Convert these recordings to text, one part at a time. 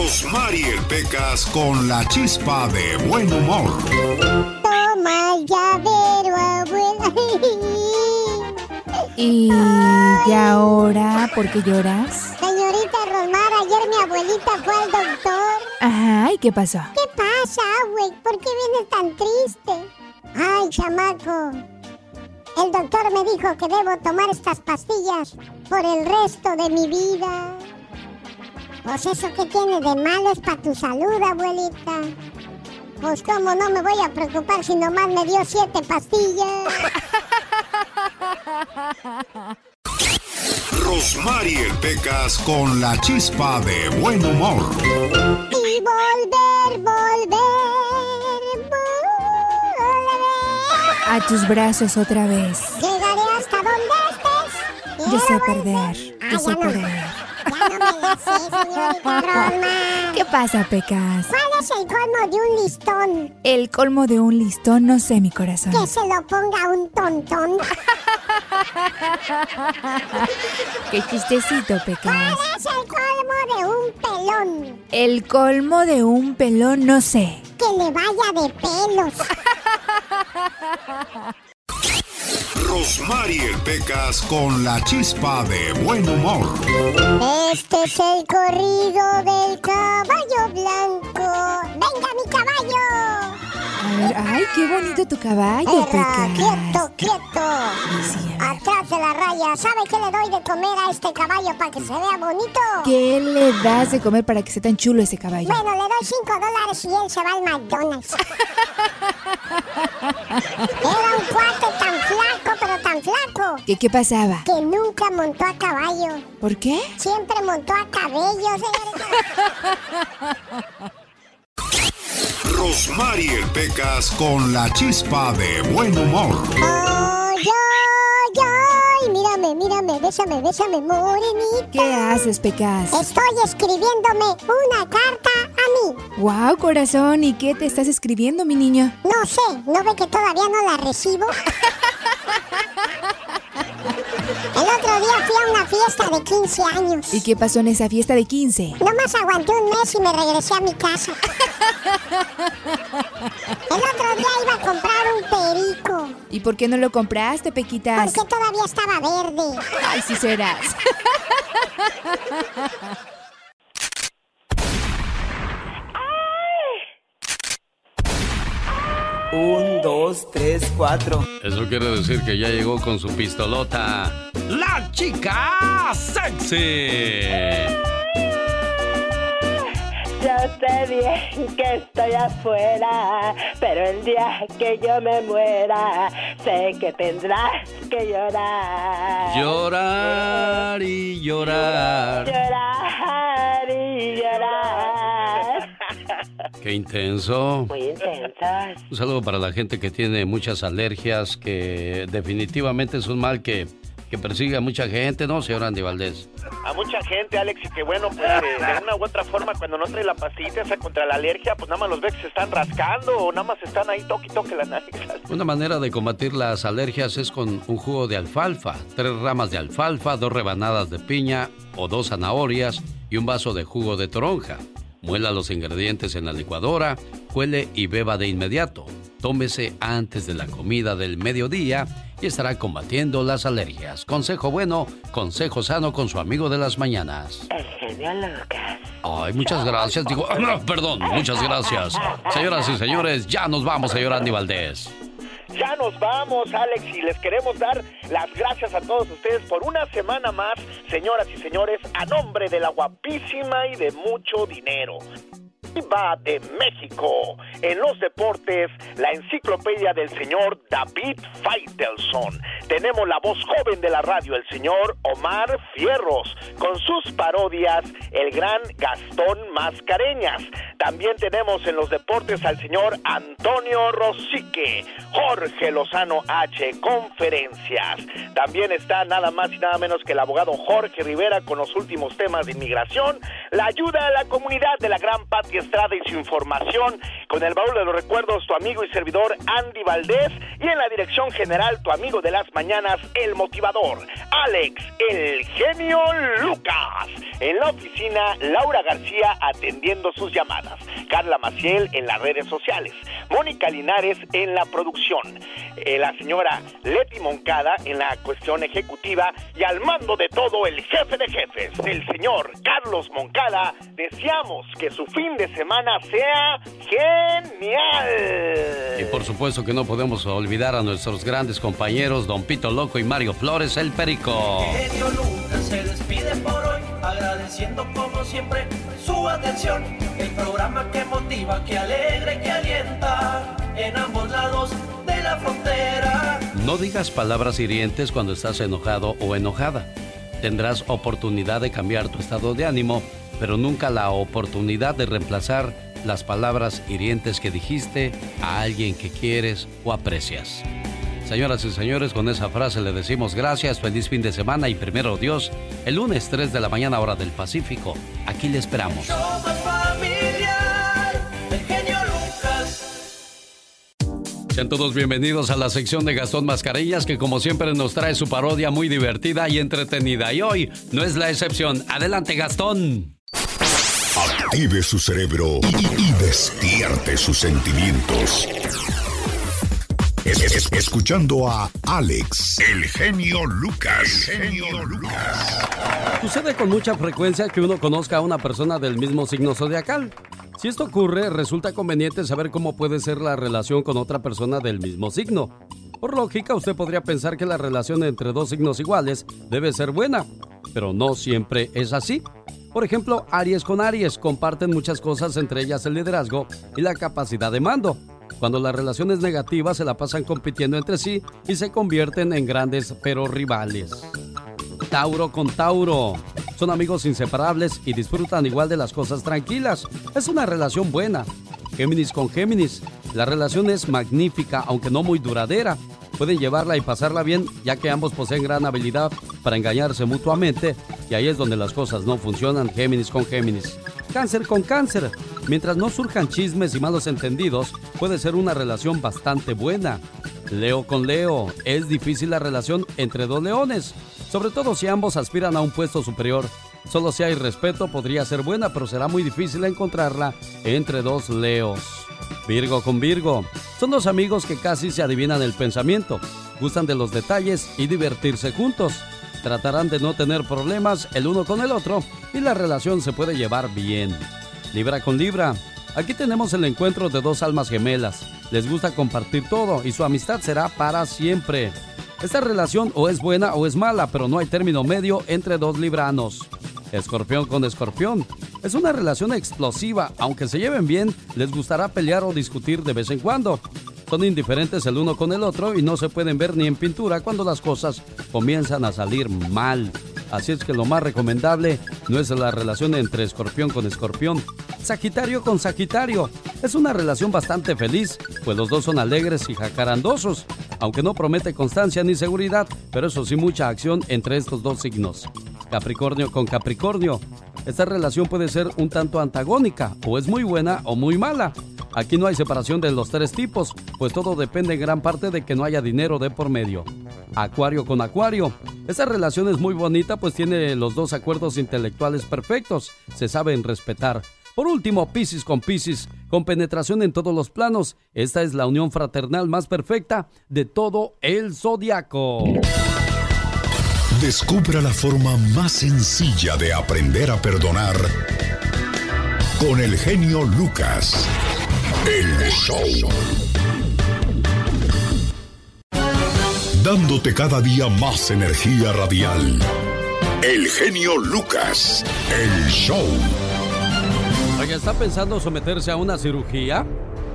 Rosmarie Pecas con la chispa de buen humor. Toma el llavero, abuela. ¿Y, ¿Y ahora por qué lloras? Señorita Rosmar, ayer mi abuelita fue al doctor. Ajá, ¿y qué pasó? ¿Qué pasa, güey? ¿Por qué vienes tan triste? Ay, chamaco. El doctor me dijo que debo tomar estas pastillas por el resto de mi vida. Pues eso que tiene de malo es para tu salud, abuelita. Pues cómo no me voy a preocupar si nomás me dio siete pastillas. Rosmarie Pecas con la chispa de buen humor. Y volver, volver, volver. A tus brazos otra vez. Llegaré hasta donde estés. Yo sé perder. Yo Ah, sé no. perder. Ya no me la sé, señorita Rosmar. ¿Qué pasa, Pecas? ¿Cuál es el colmo de un listón? El colmo de un listón, no sé, mi corazón. Que se lo ponga un tontón. Qué chistecito, Pecas. ¿Cuál es el colmo de un pelón? El colmo de un pelón, no sé. Que le vaya de pelos. Rosmarie Pecas con la chispa de buen humor. Este es el corrido del caballo blanco. ¡Venga, mi caballo! A ver, ay, qué bonito tu caballo, Perra, quieto, quieto. Sí. Atrás de la raya. ¿Sabe qué le doy de comer a este caballo para que se vea bonito? ¿Qué le das de comer para que sea tan chulo ese caballo? Bueno, le doy 5 dólares y él se va al McDonald's. Era un cuate tan flaco, pero tan flaco, ¿Qué, qué pasaba? que nunca montó a caballo. ¿Por qué? Siempre montó a cabello, señorita. Rosmarie Pecas con la chispa de buen humor. ¡Ay, ay, ay! Mírame, mírame, bésame, bésame, morenita. ¿Qué haces, Pecas? Estoy escribiéndome una carta a mí. Wow, corazón, ¿y qué te estás escribiendo, mi niño? No sé, ¿no ve que todavía no la recibo? El otro día fui a una fiesta de 15 años. ¿Y qué pasó en esa fiesta de 15? Nomás aguanté un mes y me regresé a mi casa. El otro día iba a comprar un perico. ¿Y por qué no lo compraste, Pequitas? Porque todavía estaba verde. Ay, sí serás. Un, dos, tres, cuatro. Eso quiere decir que ya llegó con su pistolota. ¡La chica sexy! Yo sé bien que estoy afuera, pero el día que yo me muera, sé que tendrás que llorar. Llorar y llorar. Llorar y llorar. Qué intenso. Muy intensos. Un saludo para la gente que tiene muchas alergias, que definitivamente es un mal que, que persigue a mucha gente, ¿no, señor Andy Valdés? A mucha gente, Alex, y que bueno, pues de, de una u otra forma, cuando no trae la pastillita esa contra la alergia, pues nada más los ves que se están rascando o nada más están ahí toque y toque la nariz. Una manera de combatir las alergias es con un jugo de alfalfa, tres ramas de alfalfa, dos rebanadas de piña o dos zanahorias y un vaso de jugo de toronja. Muela los ingredientes en la licuadora, cuele y beba de inmediato. Tómese antes de la comida del mediodía y estará combatiendo las alergias. Consejo bueno, consejo sano con su amigo de las mañanas. El genio Lucas. Ay, muchas gracias. Digo, perdón, muchas gracias. Señoras y señores, ya nos vamos, señor Andy Valdés. Ya nos vamos, Alex, y les queremos dar las gracias a todos ustedes por una semana más, señoras y señores, a nombre de la guapísima y de mucho dinero. Va de México. En los deportes, la enciclopedia del señor David Faitelson. Tenemos la voz joven de la radio, el señor Omar Fierros, con sus parodias, el gran Gastón Mascareñas. También tenemos en los deportes al señor Antonio Rosique, Jorge Lozano H, conferencias. También está nada más y nada menos que el abogado Jorge Rivera con los últimos temas de inmigración, la ayuda a la comunidad de la Gran Patria Estrada y su información. Con el baúl de los recuerdos, tu amigo y servidor Andy Valdés. Y en la dirección general, tu amigo de las mañanas, el motivador, Alex, el genio Lucas. En la oficina, Laura García atendiendo sus llamadas. Carla Maciel en las redes sociales. Mónica Linares en la producción. Eh, la señora Leti Moncada en la cuestión ejecutiva. Y al mando de todo, el jefe de jefes, el señor Carlos Moncada. Deseamos que su fin de semana sea genial. Y por supuesto que no podemos olvidar a nuestros grandes compañeros, Don Pito Loco y Mario Flores, el Perico. se despide por hoy, agradeciendo como siempre su atención. El programa que motiva, que alegra que alienta en ambos lados de la frontera. No digas palabras hirientes cuando estás enojado o enojada. Tendrás oportunidad de cambiar tu estado de ánimo, pero nunca la oportunidad de reemplazar las palabras hirientes que dijiste a alguien que quieres o aprecias. Señoras y señores, con esa frase le decimos gracias, feliz fin de semana y primero Dios, el lunes 3 de la mañana hora del Pacífico. Aquí le esperamos. Sean todos bienvenidos a la sección de Gastón Mascarillas que como siempre nos trae su parodia muy divertida y entretenida. Y hoy no es la excepción. Adelante Gastón. Active su cerebro y, despierte sus sentimientos. escuchando a Alex, el genio Lucas. El genio Lucas. Sucede con mucha frecuencia que uno conozca a una persona del mismo signo zodiacal. Si esto ocurre, resulta conveniente saber cómo puede ser la relación con otra persona del mismo signo. Por lógica, usted podría pensar que la relación entre dos signos iguales debe ser buena, pero no siempre es así. Por ejemplo, Aries con Aries comparten muchas cosas, entre ellas el liderazgo y la capacidad de mando. Cuando las relaciones negativas se la pasan compitiendo entre sí y se convierten en grandes pero rivales. Tauro con Tauro. Son amigos inseparables y disfrutan igual de las cosas tranquilas. Es una relación buena. Géminis con Géminis. La relación es magnífica, aunque no muy duradera pueden llevarla y pasarla bien, ya que ambos poseen gran habilidad para engañarse mutuamente, y ahí es donde las cosas no funcionan, Géminis con Géminis. Cáncer con cáncer. Mientras no surjan chismes y malos entendidos, puede ser una relación bastante buena. Leo con Leo. Es difícil la relación entre dos leones, sobre todo si ambos aspiran a un puesto superior. Solo si hay respeto podría ser buena, pero será muy difícil encontrarla entre dos Leos. Virgo con Virgo. Son dos amigos que casi se adivinan el pensamiento, gustan de los detalles y divertirse juntos. Tratarán de no tener problemas el uno con el otro y la relación se puede llevar bien. Libra con Libra. Aquí tenemos el encuentro de dos almas gemelas. Les gusta compartir todo y su amistad será para siempre. Esta relación o es buena o es mala, pero no hay término medio entre dos libranos. Escorpión con escorpión. Es una relación explosiva, aunque se lleven bien, les gustará pelear o discutir de vez en cuando. Son indiferentes el uno con el otro y no se pueden ver ni en pintura cuando las cosas comienzan a salir mal. Así es que lo más recomendable no es la relación entre escorpión con escorpión, Sagitario con Sagitario. Es una relación bastante feliz, pues los dos son alegres y jacarandosos, aunque no promete constancia ni seguridad, pero eso sí mucha acción entre estos dos signos. Capricornio con Capricornio. Esta relación puede ser un tanto antagónica, o es muy buena o muy mala. Aquí no hay separación de los tres tipos, pues todo depende en gran parte de que no haya dinero de por medio. Acuario con Acuario. Esta relación es muy bonita, pues tiene los dos acuerdos intelectuales perfectos, se saben respetar. Por último, Piscis con Piscis, con penetración en todos los planos. Esta es la unión fraternal más perfecta de todo el zodiaco. Descubra la forma más sencilla de aprender a perdonar con el genio Lucas. El show. Dándote cada día más energía radial. El genio Lucas. El show. Oye, ¿está pensando someterse a una cirugía?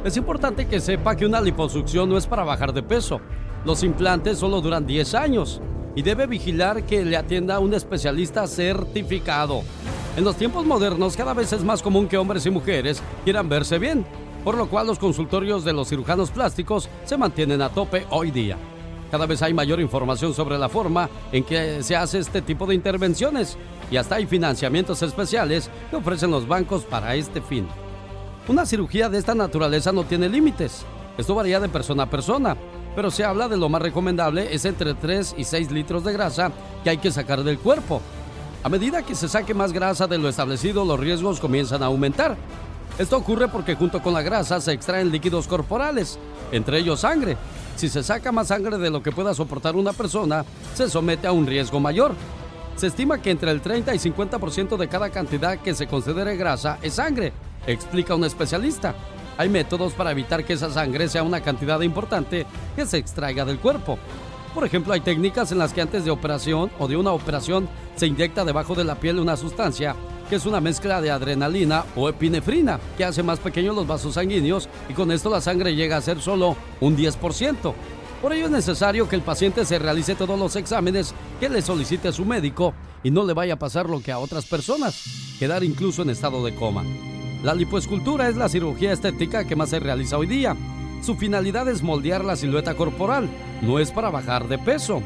Es importante que sepa que una liposucción no es para bajar de peso. Los implantes solo duran 10 años y debe vigilar que le atienda un especialista certificado. En los tiempos modernos cada vez es más común que hombres y mujeres quieran verse bien, por lo cual los consultorios de los cirujanos plásticos se mantienen a tope hoy día. Cada vez hay mayor información sobre la forma en que se hace este tipo de intervenciones y hasta hay financiamientos especiales que ofrecen los bancos para este fin. Una cirugía de esta naturaleza no tiene límites. Esto varía de persona a persona, pero se habla de lo más recomendable es entre 3 y 6 litros de grasa que hay que sacar del cuerpo. A medida que se saque más grasa de lo establecido, los riesgos comienzan a aumentar. Esto ocurre porque junto con la grasa se extraen líquidos corporales, entre ellos sangre. Si se saca más sangre de lo que pueda soportar una persona, se somete a un riesgo mayor. Se estima que entre el 30 y 50% de cada cantidad que se considere grasa es sangre, explica un especialista. Hay métodos para evitar que esa sangre sea una cantidad importante que se extraiga del cuerpo. Por ejemplo, hay técnicas en las que antes de operación o de una operación se inyecta debajo de la piel una sustancia que es una mezcla de adrenalina o epinefrina, que hace más pequeños los vasos sanguíneos y con esto la sangre llega a ser solo un 10%. Por ello es necesario que el paciente se realice todos los exámenes que le solicite su médico y no le vaya a pasar lo que a otras personas, quedar incluso en estado de coma. La lipoescultura es la cirugía estética que más se realiza hoy día. Su finalidad es moldear la silueta corporal, no es para bajar de peso.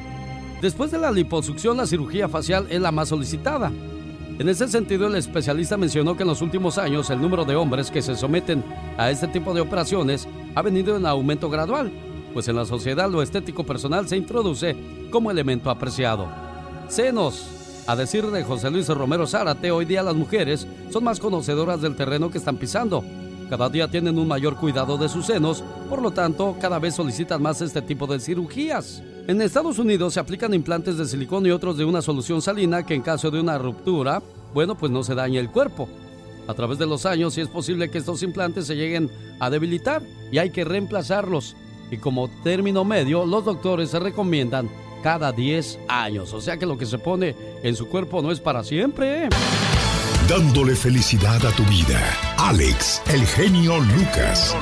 Después de la liposucción, la cirugía facial es la más solicitada. En ese sentido, el especialista mencionó que en los últimos años el número de hombres que se someten a este tipo de operaciones ha venido en aumento gradual, pues en la sociedad lo estético personal se introduce como elemento apreciado. Senos. A decir de José Luis Romero Zárate, hoy día las mujeres son más conocedoras del terreno que están pisando. Cada día tienen un mayor cuidado de sus senos, por lo tanto, cada vez solicitan más este tipo de cirugías. En Estados Unidos se aplican implantes de silicón y otros de una solución salina que en caso de una ruptura, bueno, pues no se dañe el cuerpo. A través de los años sí es posible que estos implantes se lleguen a debilitar y hay que reemplazarlos. Y como término medio, los doctores se recomiendan cada 10 años. O sea que lo que se pone en su cuerpo no es para siempre. Dándole felicidad a tu vida. Alex, el genio Lucas.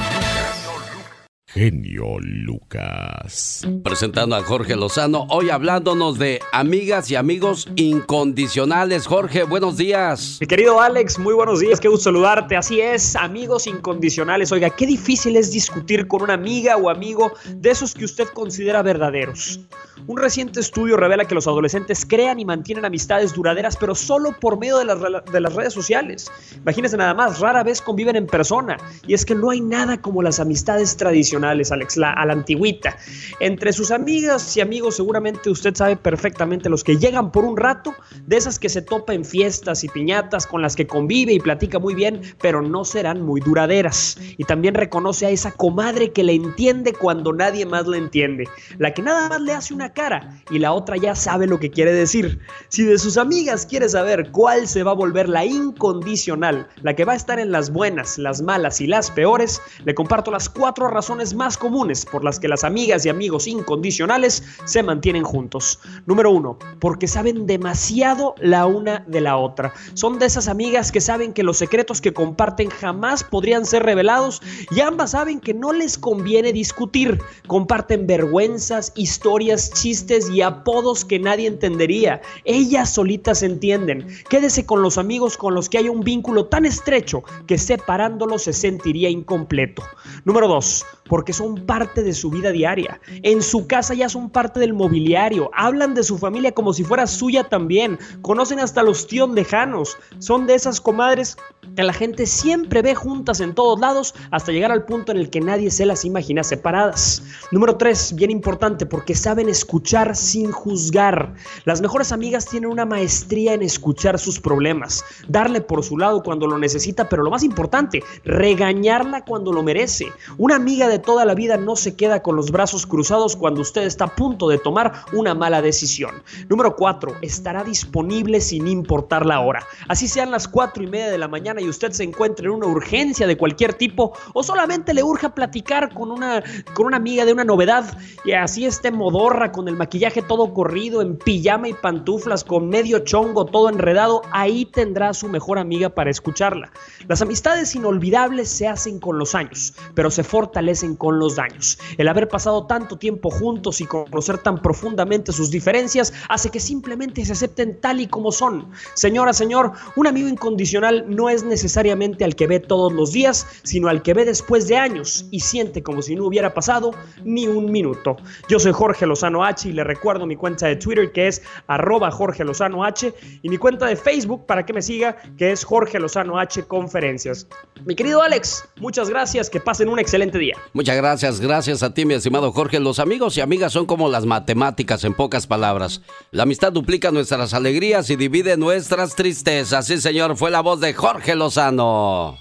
Presentando a Jorge Lozano, hoy hablándonos de amigas y amigos incondicionales. Jorge, buenos días. Mi querido Alex, muy buenos días, qué gusto saludarte. Así es, amigos incondicionales. Oiga, qué difícil es discutir con una amiga o amigo de esos que usted considera verdaderos. Un reciente estudio revela que los adolescentes crean y mantienen amistades duraderas, pero solo por medio de las, de las redes sociales. Imagínense nada más, rara vez conviven en persona. Y es que no hay nada como las amistades tradicionales Alex, la, a la antigüita. Entre sus amigas y amigos, seguramente usted sabe perfectamente los que llegan por un rato, de esas que se topa en fiestas y piñatas, con las que convive y platica muy bien, pero no serán muy duraderas. Y también reconoce a esa comadre que le entiende cuando nadie más le entiende, la que nada más le hace una cara y la otra ya sabe lo que quiere decir. Si de sus amigas quiere saber cuál se va a volver la incondicional, la que va a estar en las buenas, las malas y las peores, le comparto las cuatro razones más comunes por las que las amigas y amigos incondicionales se mantienen juntos. Número uno, porque saben demasiado la una de la otra. Son de esas amigas que saben que los secretos que comparten jamás podrían ser revelados y ambas saben que no les conviene discutir. Comparten vergüenzas, historias, chistes y apodos que nadie entendería. Ellas solitas entienden. Quédese con los amigos con los que hay un vínculo tan estrecho que separándolos se sentiría incompleto. Número dos, son parte de su vida diaria. En su casa ya son parte del mobiliario. Hablan de su familia como si fuera suya también. Conocen hasta los tíos lejanos. Son de esas comadres que la gente siempre ve juntas en todos lados hasta llegar al punto en el que nadie se las imagina separadas. Número 3, bien importante, porque saben escuchar sin juzgar. Las mejores amigas tienen una maestría en escuchar sus problemas, darle por su lado cuando lo necesita, pero lo más importante, regañarla cuando lo merece. Una amiga de toda la vida no se queda con los brazos cruzados cuando usted está a punto de tomar una mala decisión. Número 4. Estará disponible sin importar la hora. Así sean las 4 y media de la mañana y usted se encuentre en una urgencia de cualquier tipo o solamente le urge platicar con una, con una amiga de una novedad y así esté modorra con el maquillaje todo corrido, en pijama y pantuflas, con medio chongo todo enredado, ahí tendrá su mejor amiga para escucharla. Las amistades inolvidables se hacen con los años, pero se fortalecen con los daños. El haber pasado tanto tiempo juntos y conocer tan profundamente sus diferencias hace que simplemente se acepten tal y como son. Señora, señor, un amigo incondicional no es es necesariamente al que ve todos los días, sino al que ve después de años y siente como si no hubiera pasado ni un minuto. Yo soy Jorge Lozano H y le recuerdo mi cuenta de Twitter que es arroba Jorge Lozano H y mi cuenta de Facebook para que me siga que es Jorge Lozano H Conferencias. Mi querido Alex, muchas gracias, que pasen un excelente día. Gracias, gracias a ti mi estimado Jorge. Los amigos y amigas son como las matemáticas en pocas palabras. La amistad duplica nuestras alegrías y divide nuestras tristezas. Sí señor, fue la voz de Jorge Lozano.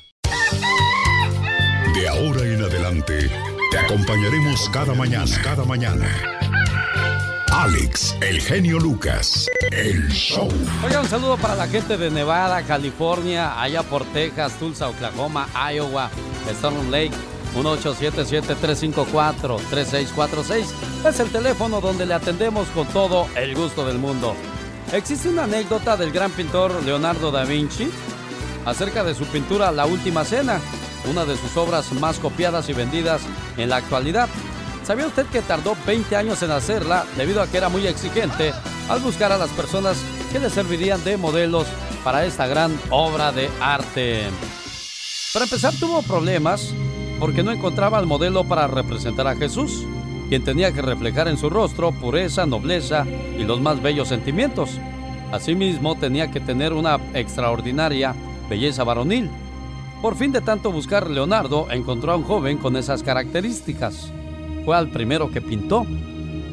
De ahora en adelante, te acompañaremos cada mañana, cada mañana. Alex, el genio Lucas, el show. Oiga, un saludo para la gente de Nevada, California, allá por Texas, Tulsa, Oklahoma, Iowa, Storm Lake. 1877-354-3646 es el teléfono donde le atendemos con todo el gusto del mundo. Existe una anécdota del gran pintor Leonardo da Vinci acerca de su pintura La Última Cena, una de sus obras más copiadas y vendidas en la actualidad. ¿Sabía usted que tardó 20 años en hacerla debido a que era muy exigente al buscar a las personas que le servirían de modelos para esta gran obra de arte? Para empezar tuvo problemas porque no encontraba al modelo para representar a Jesús, quien tenía que reflejar en su rostro pureza, nobleza y los más bellos sentimientos. Asimismo tenía que tener una extraordinaria belleza varonil. Por fin de tanto buscar Leonardo encontró a un joven con esas características fue al primero que pintó.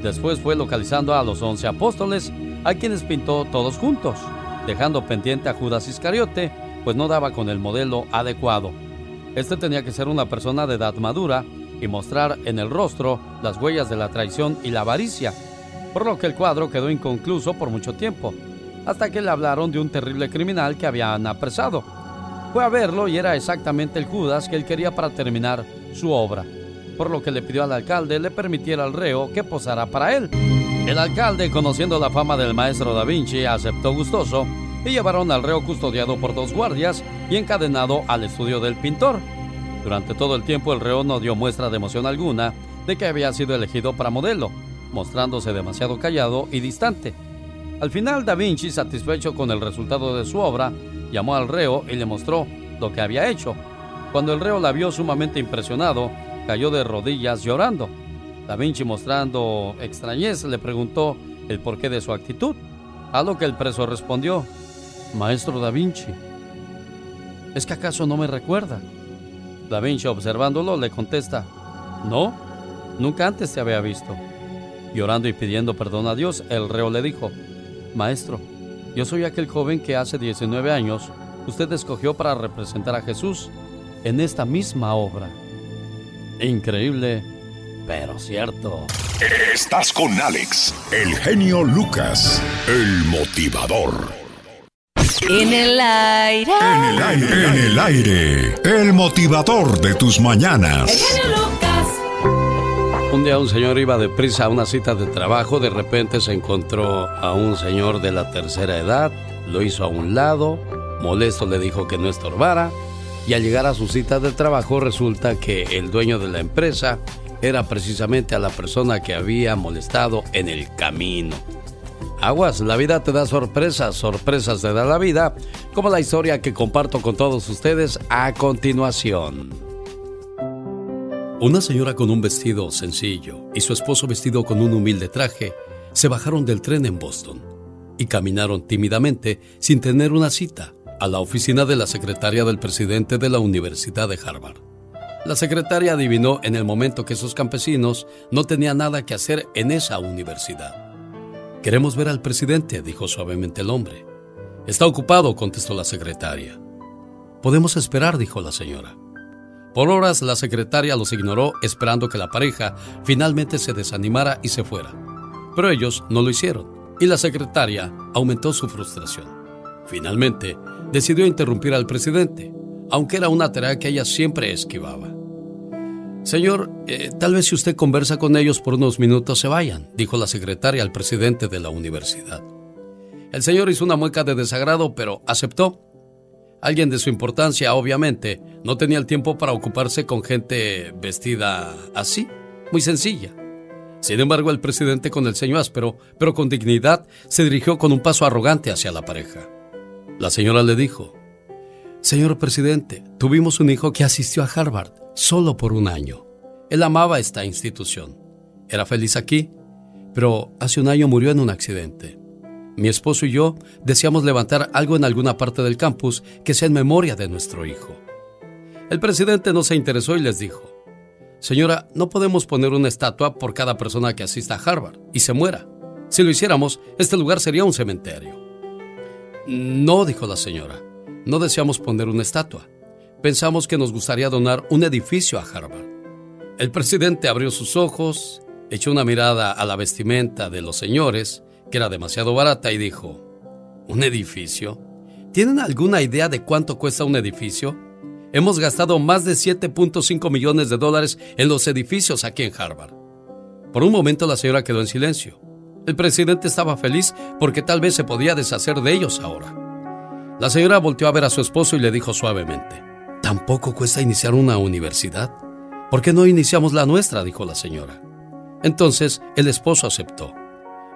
Después fue localizando a los once apóstoles, a quienes pintó todos juntos, dejando pendiente a Judas Iscariote, pues no daba con el modelo adecuado. Este tenía que ser una persona de edad madura y mostrar en el rostro las huellas de la traición y la avaricia, por lo que el cuadro quedó inconcluso por mucho tiempo, hasta que le hablaron de un terrible criminal que habían apresado. Fue a verlo y era exactamente el Judas que él quería para terminar su obra por lo que le pidió al alcalde le permitiera al reo que posara para él. El alcalde, conociendo la fama del maestro da Vinci, aceptó gustoso y llevaron al reo custodiado por dos guardias y encadenado al estudio del pintor. Durante todo el tiempo el reo no dio muestra de emoción alguna de que había sido elegido para modelo, mostrándose demasiado callado y distante. Al final Da Vinci, satisfecho con el resultado de su obra, llamó al reo y le mostró lo que había hecho. Cuando el reo la vio sumamente impresionado, cayó de rodillas llorando. Da Vinci, mostrando extrañez, le preguntó el porqué de su actitud, a lo que el preso respondió, Maestro Da Vinci, ¿es que acaso no me recuerda? Da Vinci, observándolo, le contesta, No, nunca antes te había visto. Llorando y pidiendo perdón a Dios, el reo le dijo, Maestro, yo soy aquel joven que hace 19 años usted escogió para representar a Jesús en esta misma obra. Increíble, pero cierto. Estás con Alex, el genio Lucas, el motivador. En el aire. En el aire. En el aire. El motivador de tus mañanas. Lucas. Un día un señor iba deprisa a una cita de trabajo, de repente se encontró a un señor de la tercera edad, lo hizo a un lado, molesto le dijo que no estorbara y al llegar a su cita de trabajo resulta que el dueño de la empresa era precisamente a la persona que había molestado en el camino. Aguas, la vida te da sorpresas, sorpresas te da la vida, como la historia que comparto con todos ustedes a continuación. Una señora con un vestido sencillo y su esposo vestido con un humilde traje se bajaron del tren en Boston y caminaron tímidamente sin tener una cita a la oficina de la secretaria del presidente de la Universidad de Harvard. La secretaria adivinó en el momento que esos campesinos no tenían nada que hacer en esa universidad. Queremos ver al presidente, dijo suavemente el hombre. Está ocupado, contestó la secretaria. Podemos esperar, dijo la señora. Por horas la secretaria los ignoró esperando que la pareja finalmente se desanimara y se fuera. Pero ellos no lo hicieron y la secretaria aumentó su frustración. Finalmente, decidió interrumpir al presidente, aunque era una tarea que ella siempre esquivaba. Señor, eh, tal vez si usted conversa con ellos por unos minutos se vayan, dijo la secretaria al presidente de la universidad. El señor hizo una mueca de desagrado, pero aceptó. Alguien de su importancia, obviamente, no tenía el tiempo para ocuparse con gente vestida así, muy sencilla. Sin embargo, el presidente con el ceño áspero, pero con dignidad, se dirigió con un paso arrogante hacia la pareja. La señora le dijo, Señor presidente, tuvimos un hijo que asistió a Harvard solo por un año. Él amaba esta institución. Era feliz aquí, pero hace un año murió en un accidente. Mi esposo y yo deseamos levantar algo en alguna parte del campus que sea en memoria de nuestro hijo. El presidente no se interesó y les dijo, Señora, no podemos poner una estatua por cada persona que asista a Harvard y se muera. Si lo hiciéramos, este lugar sería un cementerio. No, dijo la señora, no deseamos poner una estatua. Pensamos que nos gustaría donar un edificio a Harvard. El presidente abrió sus ojos, echó una mirada a la vestimenta de los señores, que era demasiado barata, y dijo, ¿Un edificio? ¿Tienen alguna idea de cuánto cuesta un edificio? Hemos gastado más de 7.5 millones de dólares en los edificios aquí en Harvard. Por un momento la señora quedó en silencio. El presidente estaba feliz porque tal vez se podía deshacer de ellos ahora. La señora volteó a ver a su esposo y le dijo suavemente, ¿tampoco cuesta iniciar una universidad? ¿Por qué no iniciamos la nuestra? dijo la señora. Entonces el esposo aceptó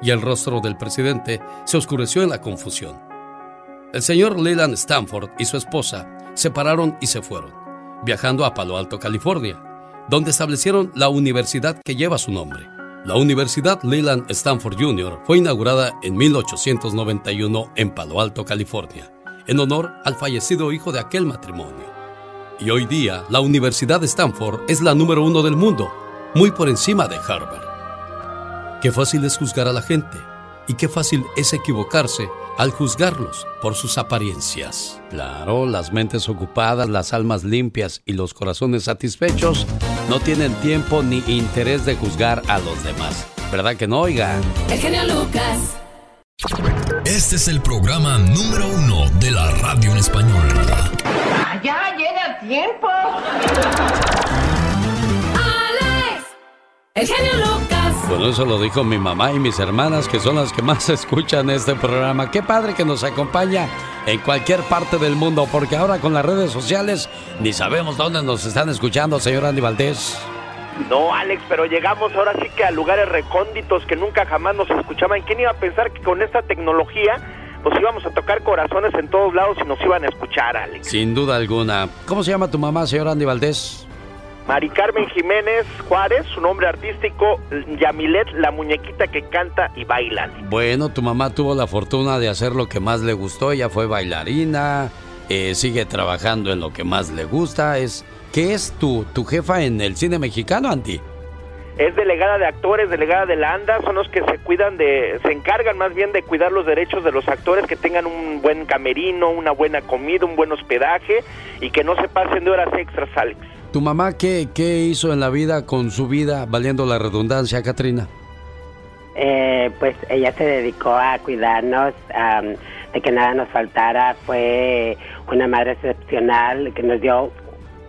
y el rostro del presidente se oscureció en la confusión. El señor Leland Stanford y su esposa se pararon y se fueron, viajando a Palo Alto, California, donde establecieron la universidad que lleva su nombre. La Universidad Leland Stanford Jr. fue inaugurada en 1891 en Palo Alto, California, en honor al fallecido hijo de aquel matrimonio. Y hoy día, la Universidad de Stanford es la número uno del mundo, muy por encima de Harvard. Qué fácil es juzgar a la gente y qué fácil es equivocarse al juzgarlos por sus apariencias. Claro, las mentes ocupadas, las almas limpias y los corazones satisfechos no tienen tiempo ni interés de juzgar a los demás. ¿Verdad que no, oigan? El genio Lucas. Este es el programa número uno de la radio en español. ¡Ya llega tiempo! ¡Alex! El genio Lucas. Bueno, eso lo dijo mi mamá y mis hermanas, que son las que más escuchan este programa. Qué padre que nos acompaña en cualquier parte del mundo, porque ahora con las redes sociales ni sabemos dónde nos están escuchando, señor Andy Valdés. No, Alex, pero llegamos ahora sí que a lugares recónditos que nunca jamás nos escuchaban. ¿Quién iba a pensar que con esta tecnología pues íbamos a tocar corazones en todos lados y nos iban a escuchar, Alex? Sin duda alguna. ¿Cómo se llama tu mamá, señor Andy Valdés? Mari Carmen Jiménez Juárez, su nombre artístico, Yamilet, la muñequita que canta y baila. Bueno, tu mamá tuvo la fortuna de hacer lo que más le gustó. Ella fue bailarina, eh, sigue trabajando en lo que más le gusta. Es, ¿Qué es tu, tu jefa en el cine mexicano, Andy? Es delegada de actores, delegada de la ANDA, son los que se cuidan de, se encargan más bien de cuidar los derechos de los actores, que tengan un buen camerino, una buena comida, un buen hospedaje y que no se pasen de horas extras, Alex. ¿Tu mamá qué, qué hizo en la vida con su vida, valiendo la redundancia, Katrina? Eh, pues ella se dedicó a cuidarnos, de que nada nos faltara. Fue una madre excepcional que nos dio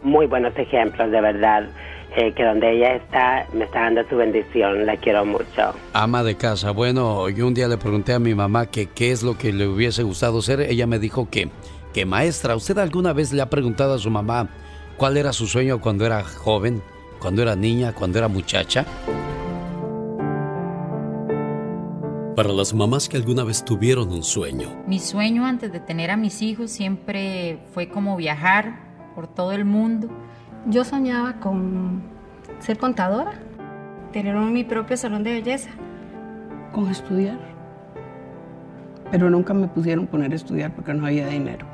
muy buenos ejemplos, de verdad. Eh, que donde ella está, me está dando su bendición. La quiero mucho. Ama de casa. Bueno, yo un día le pregunté a mi mamá que qué es lo que le hubiese gustado ser. Ella me dijo que, que maestra. ¿Usted alguna vez le ha preguntado a su mamá cuál era su sueño cuando era joven, cuando era niña, cuando era muchacha? Para las mamás que alguna vez tuvieron un sueño, Mi sueño antes de tener a mis hijos siempre fue como viajar por todo el mundo. Yo soñaba con ser contadora, tener un- mi propio salón de belleza. con estudiar. Pero nunca me pusieron poner a estudiar porque no había dinero.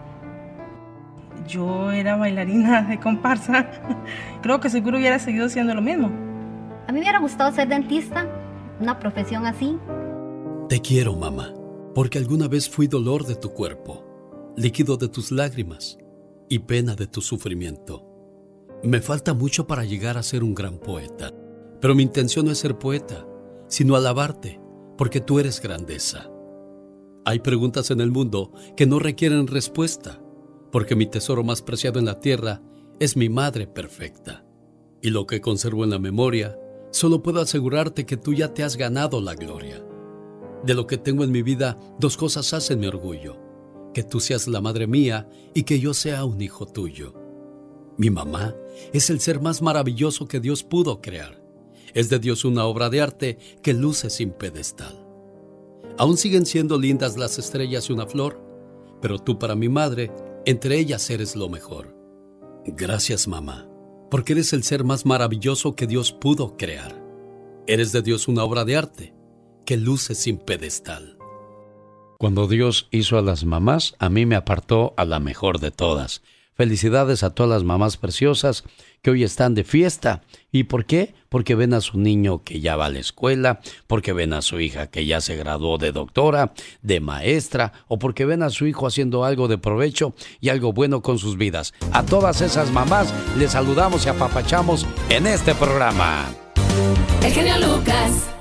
Yo era bailarina de comparsa. Creo que seguro hubiera seguido siendo lo mismo. A mí me hubiera gustado ser dentista, una profesión así. te quiero, mamá, porque alguna vez fui dolor de tu cuerpo, líquido de tus lágrimas y pena de tu sufrimiento. Me falta mucho para llegar a ser un gran poeta, pero mi intención no es ser poeta, sino alabarte, porque tú eres grandeza. Hay preguntas en el mundo que no requieren respuesta, porque mi tesoro más preciado en la tierra es mi madre perfecta. Y lo que conservo en la memoria, solo puedo asegurarte que tú ya te has ganado la gloria. De lo que tengo en mi vida, dos cosas hacen mi orgullo. Que tú seas la madre mía y que yo sea un hijo tuyo. Mi mamá es el ser más maravilloso que Dios pudo crear. Es de Dios una obra de arte que luce sin pedestal. Aún siguen siendo lindas las estrellas y una flor, pero tú para mi madre Entre ellas eres lo mejor. Gracias, mamá, porque eres el ser más maravilloso que Dios pudo crear. Eres de Dios una obra de arte que luce sin pedestal. Cuando Dios hizo a las mamás, a mí me apartó a la mejor de todas. Felicidades a todas las mamás preciosas que hoy están de fiesta. ¿Y por qué? Porque ven a su niño que ya va a la escuela, porque ven a su hija que ya se graduó de doctora, de maestra, o porque ven a su hijo haciendo algo de provecho y algo bueno con sus vidas. A todas esas mamás les saludamos y apapachamos en este programa. El genio Lucas.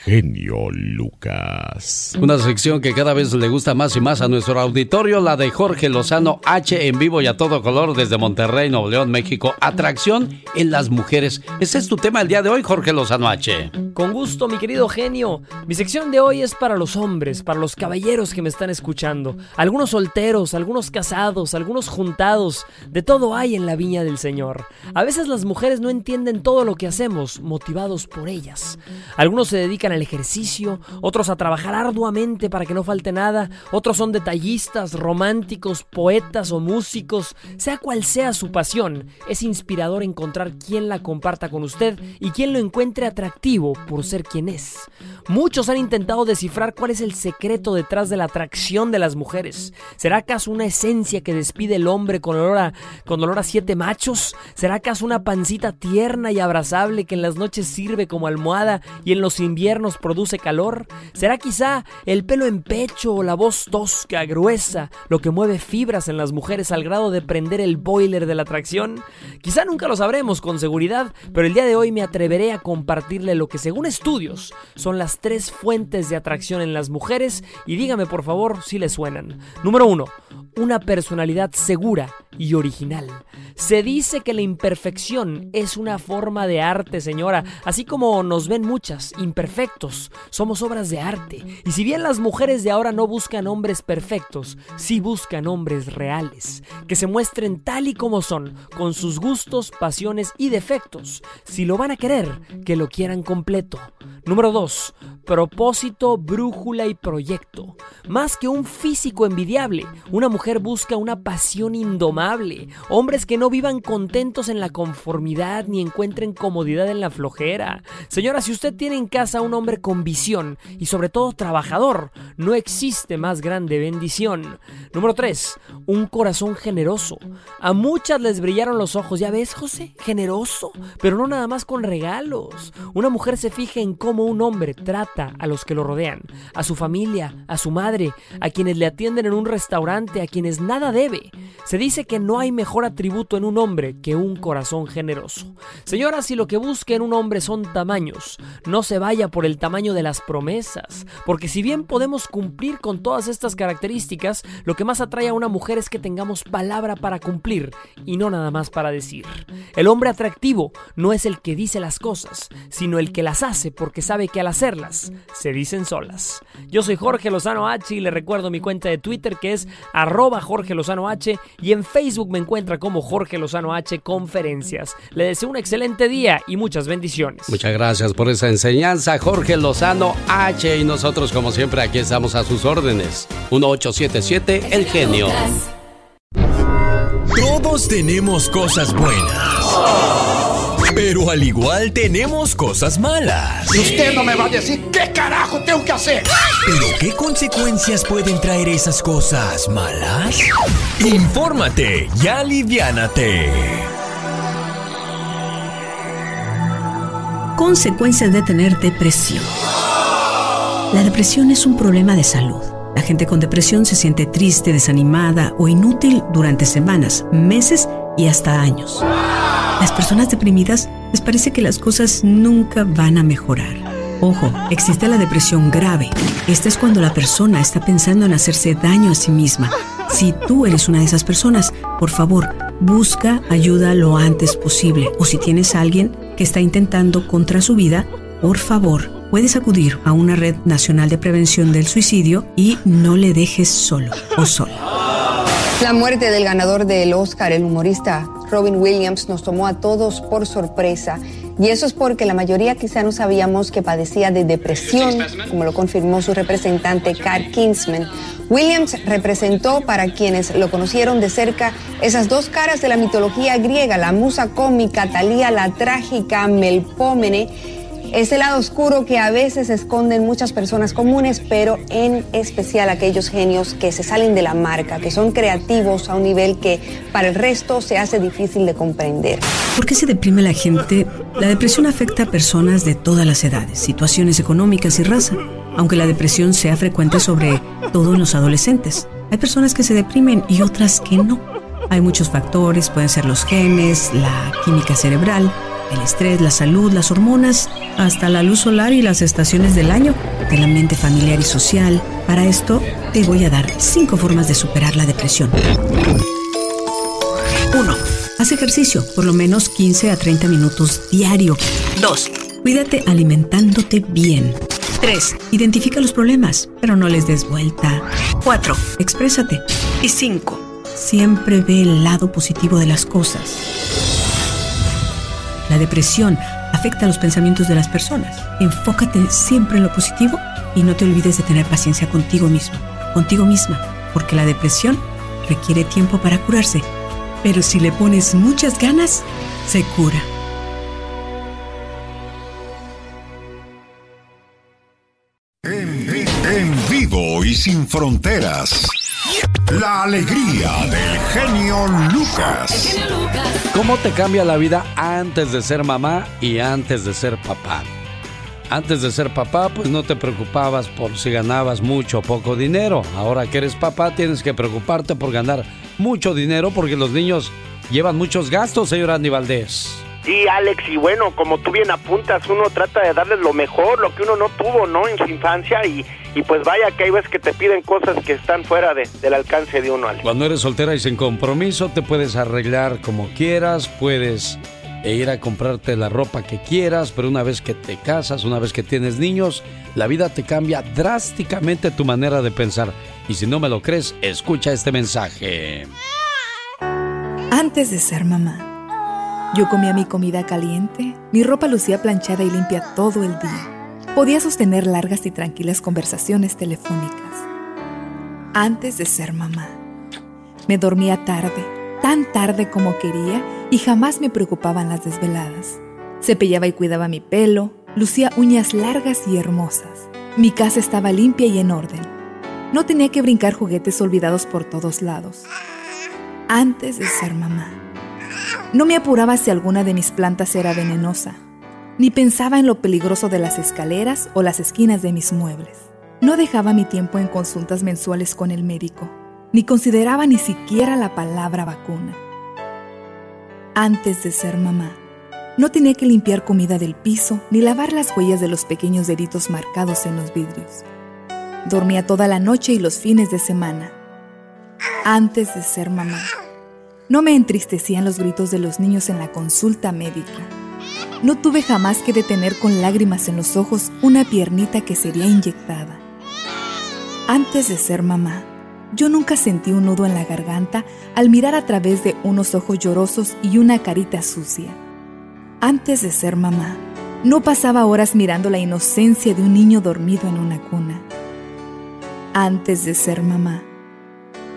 Genio Lucas. Una sección que cada vez le gusta más y más a nuestro auditorio, la de Jorge Lozano H en vivo y a todo color desde Monterrey, Nuevo León, México. Atracción en las mujeres. Ese es tu tema el día de hoy, Jorge Lozano H. Con gusto, mi querido genio. Mi sección de hoy es para los hombres, para los caballeros que me están escuchando. Algunos solteros, algunos casados, algunos juntados. De todo hay en la viña del Señor. A veces las mujeres no entienden todo lo que hacemos, motivados por ellas. Algunos se dedican al ejercicio, otros a trabajar arduamente para que no falte nada, otros son detallistas, románticos, poetas o músicos. Sea cual sea su pasión, es inspirador encontrar quien la comparta con usted y quien lo encuentre atractivo por ser quien es. Muchos han intentado descifrar cuál es el secreto detrás de la atracción de las mujeres. ¿Será acaso una esencia que despide el hombre con olor a, con olor a siete machos? ¿Será acaso una pancita tierna y abrazable que en las noches sirve como almohada y en los inviernos produce calor? ¿Será quizá el pelo en pecho o la voz tosca, gruesa, lo que mueve fibras en las mujeres al grado de prender el boiler de la atracción? Quizá nunca lo sabremos con seguridad, pero el día de hoy me atreveré a compartirle lo que según estudios son las tres fuentes de atracción en las mujeres y dígame por favor si le suenan. Número uno, una personalidad segura y original. Se dice que la imperfección es una forma de arte, señora, así como nos ven muchas, imperfectos. Somos obras de arte. Y si bien las mujeres de ahora no buscan hombres perfectos, sí buscan hombres reales, que se muestren tal y como son, con sus gustos, pasiones y defectos. Si lo van a querer, que lo quieran completo. Número 2. Propósito, brújula y proyecto. Más que un físico envidiable, una mujer busca una pasión indomable. Hombres que no vivan contentos en la conformidad ni encuentren comodidad en la flojera. Señora, si usted tiene en casa un hombre con visión y sobre todo trabajador, no existe más grande bendición. Número 3. Un corazón generoso. A muchas les brillaron los ojos, ya ves, José, generoso, pero no nada más con regalos. Una mujer se fija en cómo un hombre trata a los que lo rodean, a su familia, a su madre, a quienes le atienden en un restaurante, a quienes nada debe. Se dice que no hay mejor atributo en un hombre que un corazón generoso. Señora, si lo que busca en un hombre son tamaños, no se vaya por el tamaño de las promesas, porque si bien podemos cumplir con todas estas características, lo que más atrae a una mujer es que tengamos palabra para cumplir y no nada más para decir. El hombre atractivo no es el que dice las cosas, sino el que las hace porque sabe que al hacerlas se dicen solas. Yo soy Jorge Lozano H y le recuerdo mi cuenta de Twitter que es Jorge Lozano H y en Facebook me encuentra como Jorge Lozano H Conferencias. Le deseo un excelente día y muchas bendiciones. Muchas gracias por esa enseñanza, Jorge Lozano H. Y nosotros, como siempre, aquí estamos a sus órdenes. 1877 El Genio. Todos tenemos cosas buenas. Pero al igual tenemos cosas malas. Y usted no me va a decir qué carajo tengo que hacer. Pero ¿qué consecuencias pueden traer esas cosas malas? Infórmate y aliviánate. Consecuencias de tener depresión. La depresión es un problema de salud. La gente con depresión se siente triste, desanimada o inútil durante semanas, meses y hasta años. Las personas deprimidas les parece que las cosas nunca van a mejorar. Ojo, existe la depresión grave. Esta es cuando la persona está pensando en hacerse daño a sí misma. Si tú eres una de esas personas, por favor, busca ayuda lo antes posible. O si tienes a alguien que está intentando contra su vida, por favor, puedes acudir a una red nacional de prevención del suicidio y no le dejes solo o sola. La muerte del ganador del Oscar, el humorista Robin Williams, nos tomó a todos por sorpresa Y eso es porque la mayoría quizá no sabíamos que padecía de depresión, como lo confirmó su representante Carl Kinsman. Williams representó para quienes lo conocieron de cerca esas dos caras de la mitología griega, la musa cómica, Talía la trágica, Melpómene ese lado oscuro que a veces esconden muchas personas comunes, pero en especial aquellos genios que se salen de la marca, que son creativos a un nivel que para el resto se hace difícil de comprender. ¿Por qué se deprime la gente? La depresión afecta a personas de todas las edades, situaciones económicas y raza, aunque la depresión sea frecuente sobre todo en los adolescentes. Hay personas que se deprimen y otras que no. Hay muchos factores, pueden ser los genes, la química cerebral, el estrés, la salud, las hormonas, hasta la luz solar y las estaciones del año, el ambiente familiar y social. Para esto te voy a dar cinco formas de superar la depresión. 1. Haz ejercicio, por lo menos 15 a 30 minutos diario. 2. Cuídate alimentándote bien. 3. Identifica los problemas, pero no les des vuelta. 4. Exprésate. Y 5. Siempre ve el lado positivo de las cosas. Depresión afecta los pensamientos de las personas. Enfócate siempre en lo positivo y no te olvides de tener paciencia contigo mismo, contigo misma, porque la depresión requiere tiempo para curarse, pero si le pones muchas ganas, se cura. En, vivo y sin fronteras. La alegría del genio Lucas. ¿Cómo te cambia la vida antes de ser mamá y antes de ser papá? Antes de ser papá, pues no te preocupabas por si ganabas mucho o poco dinero. Ahora que eres papá, tienes que preocuparte por ganar mucho dinero porque los niños llevan muchos gastos, señor Andy Valdés. Sí, Alex, y bueno, como tú bien apuntas, uno trata de darles lo mejor, lo que uno no tuvo, ¿no? En su infancia y, y pues vaya que hay veces que te piden cosas que están fuera de, del alcance de uno, Alex. Cuando eres soltera y sin compromiso, te puedes arreglar como quieras, puedes ir a comprarte la ropa que quieras, pero una vez que te casas, una vez que tienes niños, la vida te cambia drásticamente tu manera de pensar. Y si no me lo crees, escucha este mensaje. Antes de ser mamá, yo comía mi comida caliente, mi ropa lucía planchada y limpia todo el día. Podía sostener largas y tranquilas conversaciones telefónicas. Antes de ser mamá, me dormía tarde, tan tarde como quería y jamás me preocupaban las desveladas. Cepillaba y cuidaba mi pelo, lucía uñas largas y hermosas. Mi casa estaba limpia y en orden. No tenía que brincar juguetes olvidados por todos lados. Antes de ser mamá. No me apuraba si alguna de mis plantas era venenosa, ni pensaba en lo peligroso de las escaleras o las esquinas de mis muebles. No dejaba mi tiempo en consultas mensuales con el médico, ni consideraba ni siquiera la palabra vacuna. Antes de ser mamá, no tenía que limpiar comida del piso ni lavar las huellas de los pequeños deditos marcados en los vidrios. Dormía toda la noche y los fines de semana. Antes de ser mamá, no me entristecían los gritos de los niños en la consulta médica. No tuve jamás que detener con lágrimas en los ojos una piernita que sería inyectada. Antes de ser mamá, yo nunca sentí un nudo en la garganta al mirar a través de unos ojos llorosos y una carita sucia. Antes de ser mamá, no pasaba horas mirando la inocencia de un niño dormido en una cuna. Antes de ser mamá,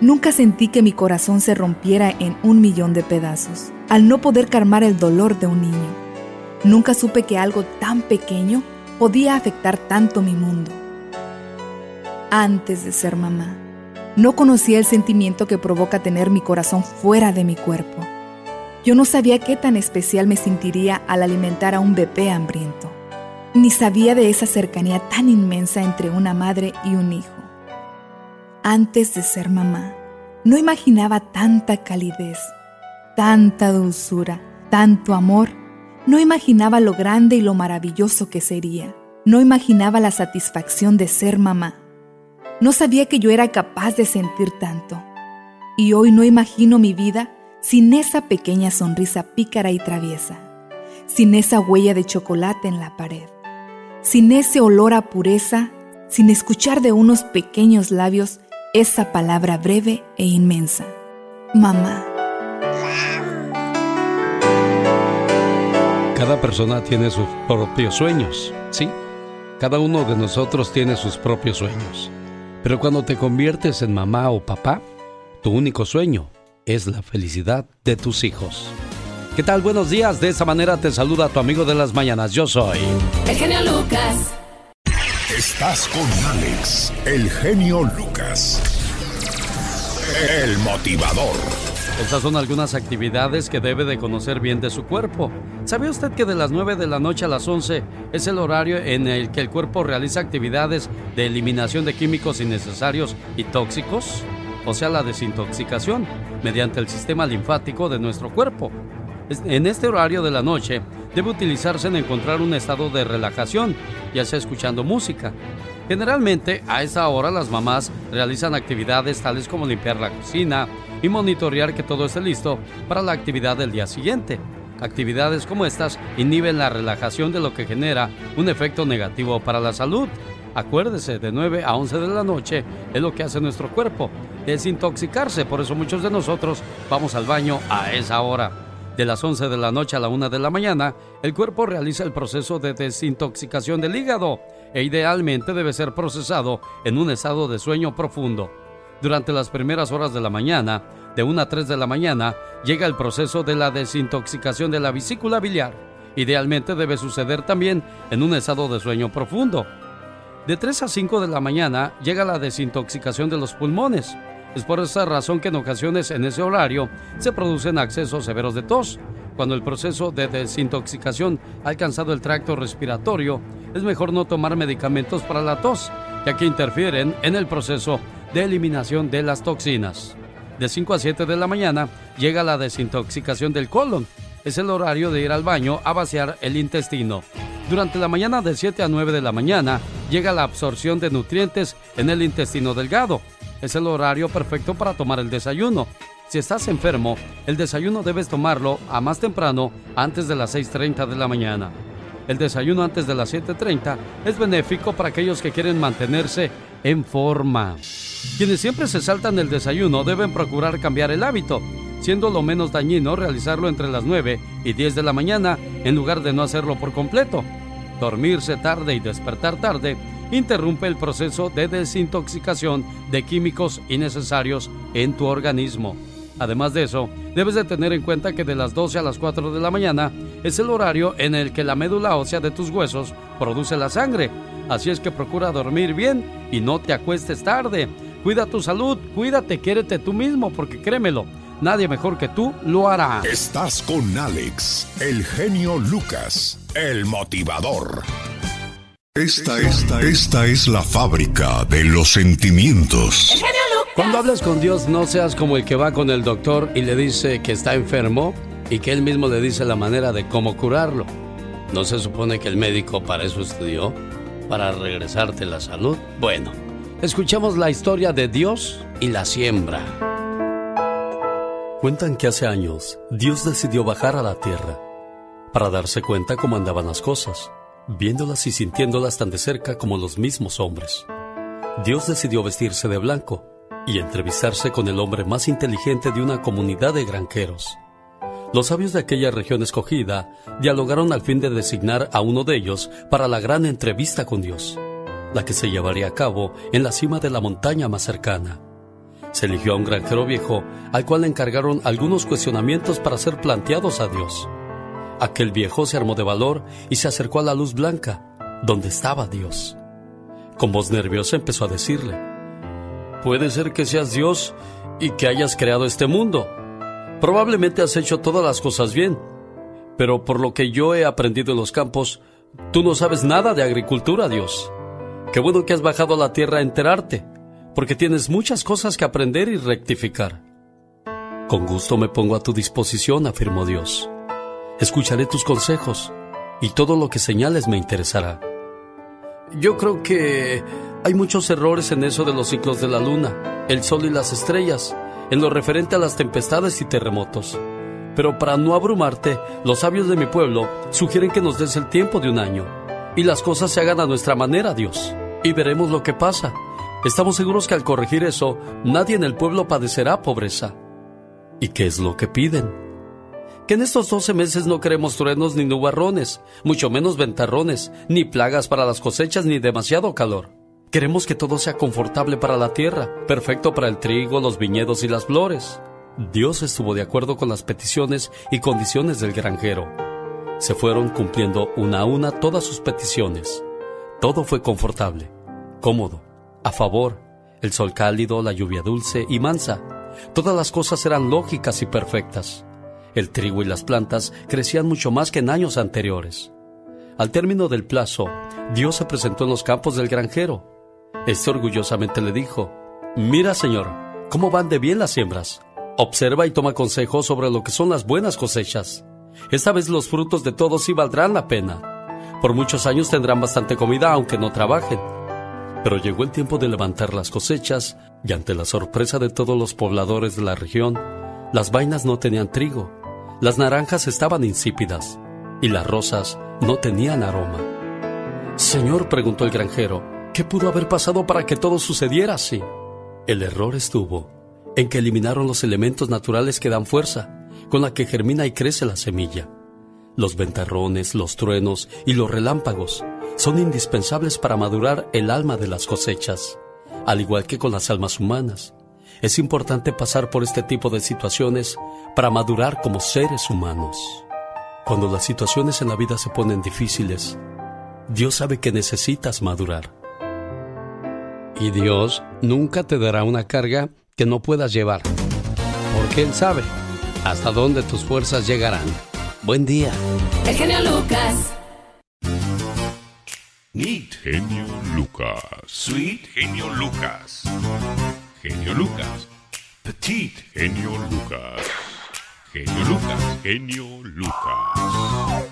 nunca sentí que mi corazón se rompiera en un millón de pedazos al no poder calmar el dolor de un niño. Nunca supe que algo tan pequeño podía afectar tanto mi mundo. Antes de ser mamá, no conocía el sentimiento que provoca tener mi corazón fuera de mi cuerpo. Yo no sabía qué tan especial me sentiría al alimentar a un bebé hambriento, ni sabía de esa cercanía tan inmensa entre una madre y un hijo. Antes de ser mamá, no imaginaba tanta calidez, tanta dulzura, tanto amor. No imaginaba lo grande y lo maravilloso que sería. No imaginaba la satisfacción de ser mamá. No sabía que yo era capaz de sentir tanto. Y hoy no imagino mi vida sin esa pequeña sonrisa pícara y traviesa, sin esa huella de chocolate en la pared, sin ese olor a pureza, sin escuchar de unos pequeños labios esa palabra breve e inmensa, mamá. Cada persona tiene sus propios sueños, ¿sí? Cada uno de nosotros tiene sus propios sueños. Pero cuando te conviertes en mamá o papá, tu único sueño es la felicidad de tus hijos. ¿Qué tal? Buenos días. De esa manera te saluda tu amigo de las mañanas. Yo soy. El genio Lucas. Estás con Alex, el genio Lucas. El motivador. Estas son algunas actividades que debe de conocer bien de su cuerpo. ¿Sabía usted que de las 9 de la noche a las 11 es el horario en el que el cuerpo realiza actividades de eliminación de químicos innecesarios y tóxicos? O sea, la desintoxicación, mediante el sistema linfático de nuestro cuerpo. En este horario de la noche debe utilizarse en encontrar un estado de relajación, ya sea escuchando música. Generalmente a esa hora las mamás realizan actividades tales como limpiar la cocina, y monitorear que todo esté listo para la actividad del día siguiente. Actividades como estas inhiben la relajación de lo que genera un efecto negativo para la salud. Acuérdese, de 9 a 11 de la noche es lo que hace nuestro cuerpo, desintoxicarse, por eso muchos de nosotros vamos al baño a esa hora. De las 11 de la noche a la 1 de la mañana, el cuerpo realiza el proceso de desintoxicación del hígado e idealmente debe ser procesado en un estado de sueño profundo. Durante las primeras horas de la mañana, de 1 a 3 de la mañana, llega el proceso de la desintoxicación de la vesícula biliar. Idealmente debe suceder también en un estado de sueño profundo. De 3 a 5 de la mañana llega la desintoxicación de los pulmones. Es por esa razón que en ocasiones en ese horario se producen accesos severos de tos. Cuando el proceso de desintoxicación ha alcanzado el tracto respiratorio, es mejor no tomar medicamentos para la tos, ya que interfieren en el proceso de eliminación de las toxinas. De 5 a 7 de la mañana llega la desintoxicación del colon. Es el horario de ir al baño a vaciar el intestino. Durante la mañana de 7 a 9 de la mañana llega la absorción de nutrientes en el intestino delgado. Es el horario perfecto para tomar el desayuno. Si estás enfermo, el desayuno debes tomarlo a más temprano antes de las 6.30 de la mañana. El desayuno antes de las 7.30 es benéfico para aquellos que quieren mantenerse en forma. Quienes siempre se saltan el desayuno deben procurar cambiar el hábito, siendo lo menos dañino realizarlo entre las 9 y 10 de la mañana en lugar de no hacerlo por completo. Dormirse tarde y despertar tarde interrumpe el proceso de desintoxicación de químicos innecesarios en tu organismo. Además de eso, debes de tener en cuenta que de las 12 a las 4 de la mañana es el horario en el que la médula ósea de tus huesos produce la sangre. Así es que procura dormir bien y no te acuestes tarde. Cuida tu salud, cuídate, quiérete tú mismo, porque créemelo, nadie mejor que tú lo hará. Estás con Alex, el genio Lucas, el motivador. Esta, esta, esta es la fábrica de los sentimientos. Cuando hablas con Dios, no seas como el que va con el doctor y le dice que está enfermo y que él mismo le dice la manera de cómo curarlo. ¿No se supone que el médico para eso estudió? ¿Para regresarte la salud? Bueno, escuchemos la historia de Dios y la siembra. Cuentan que hace años Dios decidió bajar a la tierra para darse cuenta cómo andaban las cosas, viéndolas y sintiéndolas tan de cerca como los mismos hombres. Dios decidió vestirse de blanco y entrevistarse con el hombre más inteligente de una comunidad de granjeros. Los sabios de aquella región escogida dialogaron al fin de designar a uno de ellos para la gran entrevista con Dios, la que se llevaría a cabo en la cima de la montaña más cercana. Se eligió a un granjero viejo al cual le encargaron algunos cuestionamientos para ser planteados a Dios. Aquel viejo se armó de valor y se acercó a la luz blanca, donde estaba Dios. Con voz nerviosa empezó a decirle, Puede ser que seas Dios y que hayas creado este mundo. Probablemente has hecho todas las cosas bien, pero por lo que yo he aprendido en los campos, tú no sabes nada de agricultura, Dios. Qué bueno que has bajado a la tierra a enterarte, porque tienes muchas cosas que aprender y rectificar. Con gusto me pongo a tu disposición, afirmó Dios. Escucharé tus consejos y todo lo que señales me interesará. Yo creo que hay muchos errores en eso de los ciclos de la luna, el sol y las estrellas, en lo referente a las tempestades y terremotos. Pero para no abrumarte, los sabios de mi pueblo sugieren que nos des el tiempo de un año y las cosas se hagan a nuestra manera, Dios, y veremos lo que pasa. Estamos seguros que al corregir eso, nadie en el pueblo padecerá pobreza. ¿Y qué es lo que piden? Que en estos 12 meses no queremos truenos ni nubarrones, mucho menos ventarrones, ni plagas para las cosechas ni demasiado calor. Queremos que todo sea confortable para la tierra, perfecto para el trigo, los viñedos y las flores. Dios estuvo de acuerdo con las peticiones y condiciones del granjero. Se fueron cumpliendo una a una todas sus peticiones. Todo fue confortable, cómodo, a favor, el sol cálido, la lluvia dulce y mansa. Todas las cosas eran lógicas y perfectas. El trigo y las plantas crecían mucho más que en años anteriores. Al término del plazo, Dios se presentó en los campos del granjero. Este orgullosamente le dijo, Mira, Señor, cómo van de bien las siembras. Observa y toma consejo sobre lo que son las buenas cosechas. Esta vez los frutos de todos sí valdrán la pena. Por muchos años tendrán bastante comida aunque no trabajen. Pero llegó el tiempo de levantar las cosechas y ante la sorpresa de todos los pobladores de la región, las vainas no tenían trigo, las naranjas estaban insípidas y las rosas no tenían aroma. Señor, preguntó el granjero, ¿qué pudo haber pasado para que todo sucediera así? El error estuvo en que eliminaron los elementos naturales que dan fuerza, con la que germina y crece la semilla. Los ventarrones, los truenos y los relámpagos son indispensables para madurar el alma de las cosechas, al igual que con las almas humanas. Es importante pasar por este tipo de situaciones para madurar como seres humanos. Cuando las situaciones en la vida se ponen difíciles, Dios sabe que necesitas madurar. Y Dios nunca te dará una carga que no puedas llevar, porque Él sabe hasta dónde tus fuerzas llegarán. Buen día. El genio Lucas. Neat. Genio Lucas. Sweet. Genio Lucas. Genio Lucas. Petit. Genio Lucas. Genio Lucas. Genio Lucas.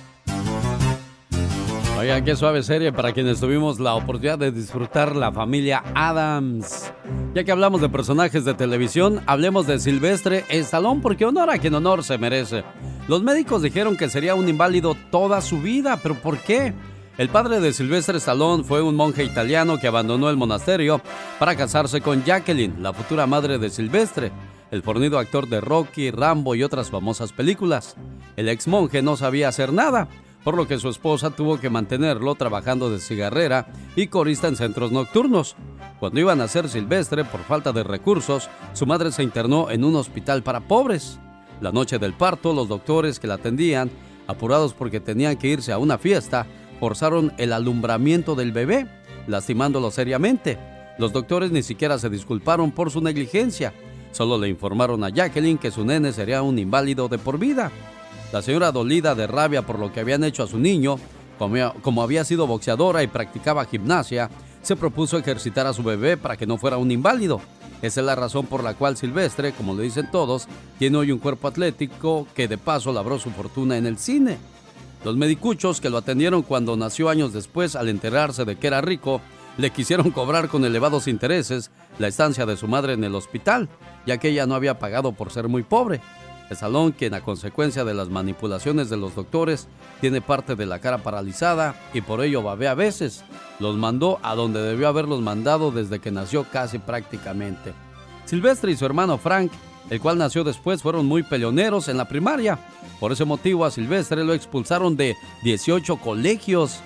Oigan, qué suave serie para quienes tuvimos la oportunidad de disfrutar la familia Adams. Ya que hablamos de personajes de televisión, hablemos de Silvestre Stallone porque honor a quien honor se merece. Los médicos dijeron que sería un inválido toda su vida, pero ¿por qué? El padre de Silvestre Stallone fue un monje italiano que abandonó el monasterio para casarse con Jacqueline, la futura madre de Silvestre, el fornido actor de Rocky, Rambo y otras famosas películas. El ex monje no sabía hacer nada, por lo que su esposa tuvo que mantenerlo trabajando de cigarrera y corista en centros nocturnos. Cuando iban a ser Silvestre, por falta de recursos, su madre se internó en un hospital para pobres. La noche del parto, los doctores que la atendían, apurados porque tenían que irse a una fiesta, forzaron el alumbramiento del bebé, lastimándolo seriamente. Los doctores ni siquiera se disculparon por su negligencia. Solo le informaron a Jacqueline que su nene sería un inválido de por vida. La señora dolida de rabia por lo que habían hecho a su niño, como, había sido boxeadora y practicaba gimnasia, se propuso ejercitar a su bebé para que no fuera un inválido. Esa es la razón por la cual Silvestre, como le dicen todos, tiene hoy un cuerpo atlético que de paso labró su fortuna en el cine. Los medicuchos que lo atendieron cuando nació años después, al enterarse de que era rico, le quisieron cobrar con elevados intereses la estancia de su madre en el hospital, ya que ella no había pagado por ser muy pobre. El salón, quien a consecuencia de las manipulaciones de los doctores tiene parte de la cara paralizada y por ello babea a veces, los mandó a donde debió haberlos mandado desde que nació casi prácticamente. Silvestre y su hermano Frank, el cual nació después, fueron muy peleoneros en la primaria. Por ese motivo a Silvestre lo expulsaron de 18 colegios.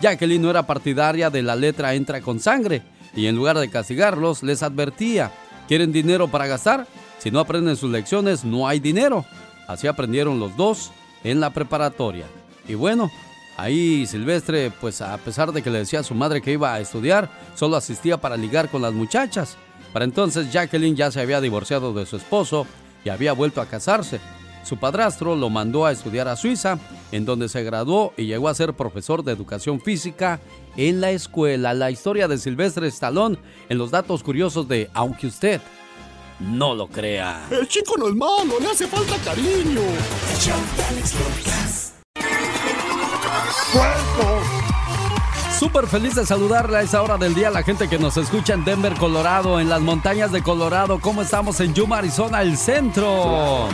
Jacqueline no era partidaria de la letra entra con sangre y en lugar de castigarlos les advertía, ¿quieren dinero para gastar? Si no aprenden sus lecciones no hay dinero. Así aprendieron los dos en la preparatoria. Y bueno, ahí Silvestre, pues a pesar de que le decía a su madre que iba a estudiar, solo asistía para ligar con las muchachas. Para entonces Jacqueline ya se había divorciado de su esposo y había vuelto a casarse. Su padrastro lo mandó a estudiar a Suiza, en donde se graduó y llegó a ser profesor de educación física en la escuela. La historia de Silvestre Stallone en los datos curiosos de Aunque usted no lo crea. El chico no es malo, le hace falta cariño. Súper feliz de saludarle a esa hora del día a la gente que nos escucha en Denver, Colorado, en las montañas de Colorado. ¿Cómo estamos en Yuma, Arizona, el centro?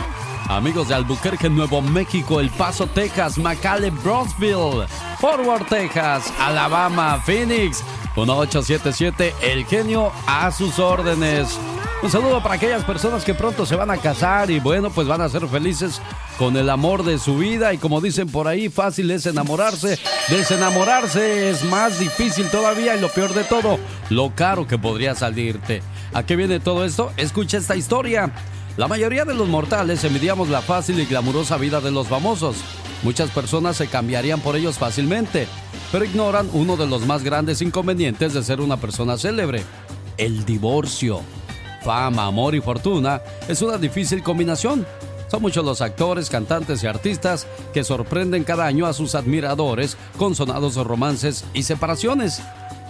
Amigos de Albuquerque, Nuevo México, El Paso, Texas, McAllen, Brownsville, Forward, Texas, Alabama, Phoenix, 1877, El Genio a sus órdenes. Un saludo para aquellas personas que pronto se van a casar y bueno, pues van a ser felices con el amor de su vida y como dicen por ahí, fácil es enamorarse. Desenamorarse es más difícil todavía y lo peor de todo, lo caro que podría salirte. ¿A qué viene todo esto? Escucha esta historia. La mayoría de los mortales envidiamos la fácil y glamurosa vida de los famosos. Muchas personas se cambiarían por ellos fácilmente, pero ignoran uno de los más grandes inconvenientes de ser una persona célebre, el divorcio fama, amor y fortuna es una difícil combinación. Son muchos los actores, cantantes y artistas que sorprenden cada año a sus admiradores con sonados romances y separaciones.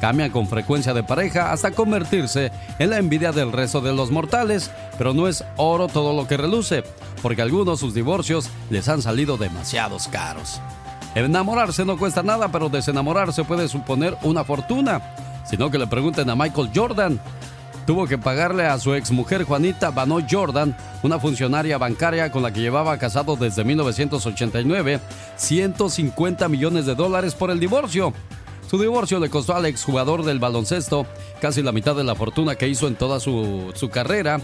Cambian con frecuencia de pareja hasta convertirse en la envidia del resto de los mortales, pero no es oro todo lo que reluce, porque algunos sus divorcios les han salido demasiados caros. Enamorarse no cuesta nada, pero desenamorarse puede suponer una fortuna. Sino que le pregunten a Michael Jordan, tuvo que pagarle a su exmujer Juanita Bano Jordan, una funcionaria bancaria con la que llevaba casado desde 1989, 150 millones de dólares por el divorcio. Su divorcio le costó al exjugador del baloncesto casi la mitad de la fortuna que hizo en toda su, su carrera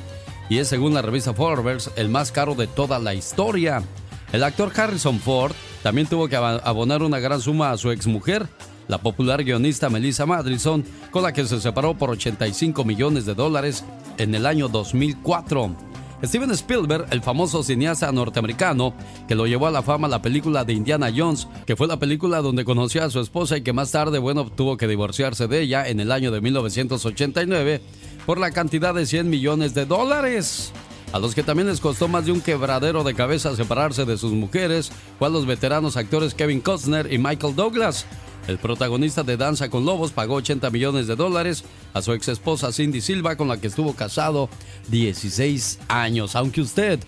y es según la revista Forbes el más caro de toda la historia. El actor Harrison Ford también tuvo que abonar una gran suma a su exmujer, la popular guionista Melissa Madrison, con la que se separó por 85 millones de dólares en el año 2004. Steven Spielberg, el famoso cineasta norteamericano que lo llevó a la fama la película de Indiana Jones, que fue la película donde conoció a su esposa y que más tarde, bueno, tuvo que divorciarse de ella en el año de 1989 por la cantidad de 100 millones de dólares. A los que también les costó más de un quebradero de cabeza separarse de sus mujeres fue a los veteranos actores Kevin Costner y Michael Douglas, el protagonista de Danza con Lobos pagó 80 millones de dólares a su ex esposa Cindy Silva, con la que estuvo casado 16 años, aunque usted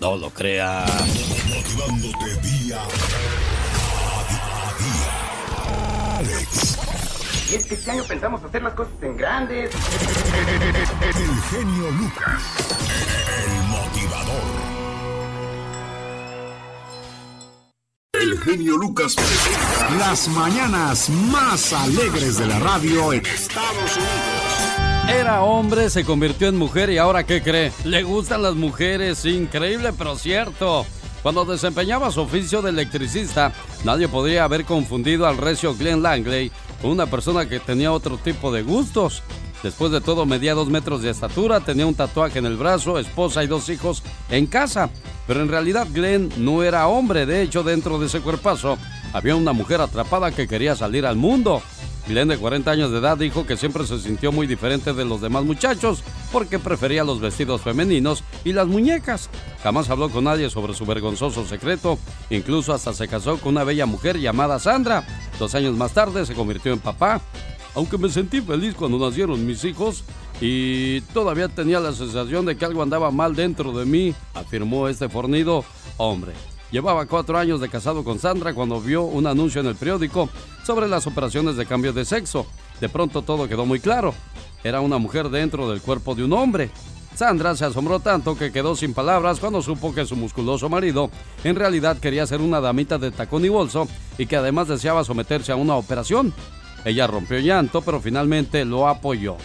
no lo crea. Motivándote día a día. Alex. Y es que este año pensamos hacer las cosas en grandes. El genio Lucas. El motivador. Genio Lucas las mañanas más alegres de la radio en Estados Unidos. Era hombre, se convirtió en mujer y ahora ¿qué cree? Le gustan las mujeres, increíble pero cierto. Cuando desempeñaba su oficio de electricista, nadie podría haber confundido al recio Glenn Langley con una persona que tenía otro tipo de gustos. Después de todo, medía dos metros de estatura, tenía un tatuaje en el brazo, esposa y dos hijos en casa. Pero en realidad Glenn no era hombre, de hecho dentro de ese cuerpazo había una mujer atrapada que quería salir al mundo. Glenn de 40 años de edad dijo que siempre se sintió muy diferente de los demás muchachos porque prefería los vestidos femeninos y las muñecas. Jamás habló con nadie sobre su vergonzoso secreto, incluso hasta se casó con una bella mujer llamada Sandra. Dos años más tarde se convirtió en papá. Aunque me sentí feliz cuando nacieron mis hijos, y todavía tenía la sensación de que algo andaba mal dentro de mí, afirmó este fornido hombre. Llevaba cuatro años de casado con Sandra cuando vio un anuncio en el periódico sobre las operaciones de cambio de sexo. De pronto todo quedó muy claro. Era una mujer dentro del cuerpo de un hombre. Sandra se asombró tanto que quedó sin palabras cuando supo que su musculoso marido en realidad quería ser una damita de tacón y bolso y que además deseaba someterse a una operación. Ella rompió llanto, pero finalmente lo apoyó.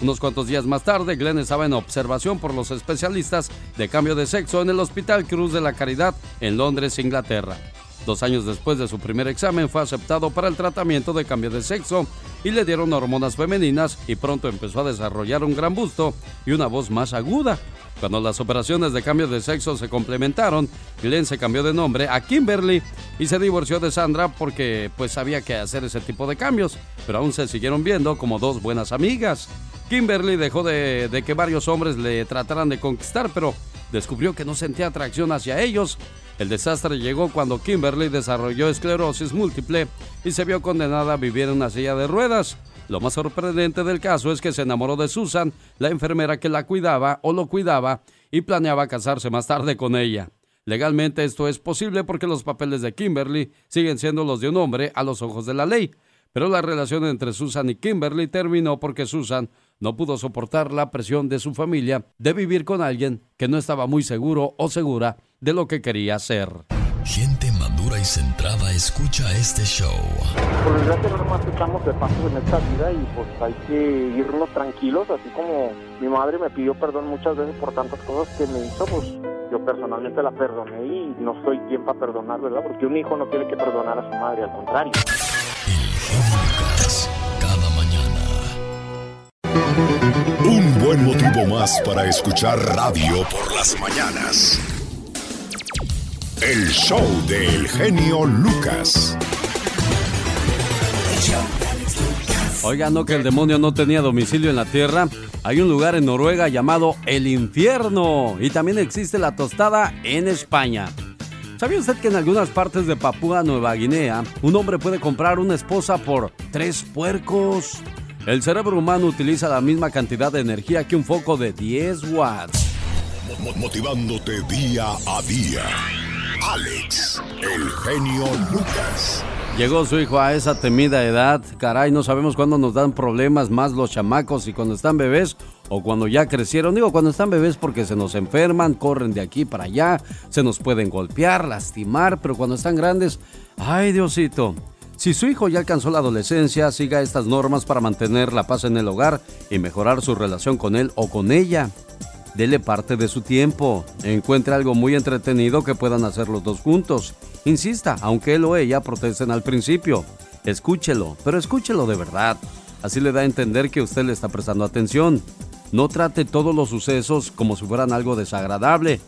Unos cuantos días más tarde, Glenn estaba en observación por los especialistas de cambio de sexo en el Hospital Cruz de la Caridad en Londres, Inglaterra. Dos años después de su primer examen fue aceptado para el tratamiento de cambio de sexo y le dieron hormonas femeninas y pronto empezó a desarrollar un gran busto y una voz más aguda. Cuando las operaciones de cambio de sexo se complementaron, Glenn se cambió de nombre a Kimberly y se divorció de Sandra porque pues sabía que hacer ese tipo de cambios, pero aún se siguieron viendo como dos buenas amigas. Kimberly dejó de, de que varios hombres le trataran de conquistar, pero descubrió que no sentía atracción hacia ellos. El desastre llegó cuando Kimberly desarrolló esclerosis múltiple y se vio condenada a vivir en una silla de ruedas. Lo más sorprendente del caso es que se enamoró de Susan, la enfermera que la cuidaba o lo cuidaba, y planeaba casarse más tarde con ella. Legalmente esto es posible porque los papeles de Kimberly siguen siendo los de un hombre a los ojos de la ley, pero la relación entre Susan y Kimberly terminó porque Susan no pudo soportar la presión de su familia de vivir con alguien que no estaba muy seguro o segura de lo que quería hacer. Gente madura y centrada escucha este show. Por desgracia no nomás echamos de pasos en esta vida y pues hay que irnos tranquilos, así como mi madre me pidió perdón muchas veces por tantas cosas que me hizo, pues yo personalmente la perdoné y no soy quien para perdonar, ¿verdad? Porque un hijo no tiene que perdonar a su madre, al contrario. cada mañana. Un buen motivo más para escuchar radio por las mañanas. El show del genio Lucas. Oigan, no que el demonio no tenía domicilio en la tierra. Hay un lugar en Noruega llamado El Infierno. Y también existe la tostada en España. ¿Sabía usted que en algunas partes de Papúa Nueva Guinea un hombre puede comprar una esposa por tres puercos? El cerebro humano utiliza la misma cantidad de energía que un foco de 10 watts. Motivándote día a día. Alex, el genio Lucas. Llegó su hijo a esa temida edad. Caray, no sabemos cuándo nos dan problemas más los chamacos y cuando están bebés o cuando ya crecieron. Digo, cuando están bebés porque se nos enferman, corren de aquí para allá, se nos pueden golpear, lastimar, pero cuando están grandes, ay Diosito. Si su hijo ya alcanzó la adolescencia, siga estas normas para mantener la paz en el hogar y mejorar su relación con él o con ella. Dele parte de su tiempo. Encuentre algo muy entretenido que puedan hacer los dos juntos. Insista, aunque él o ella protesten al principio. Escúchelo, pero escúchelo de verdad. Así le da a entender que usted le está prestando atención. No trate todos los sucesos como si fueran algo desagradable,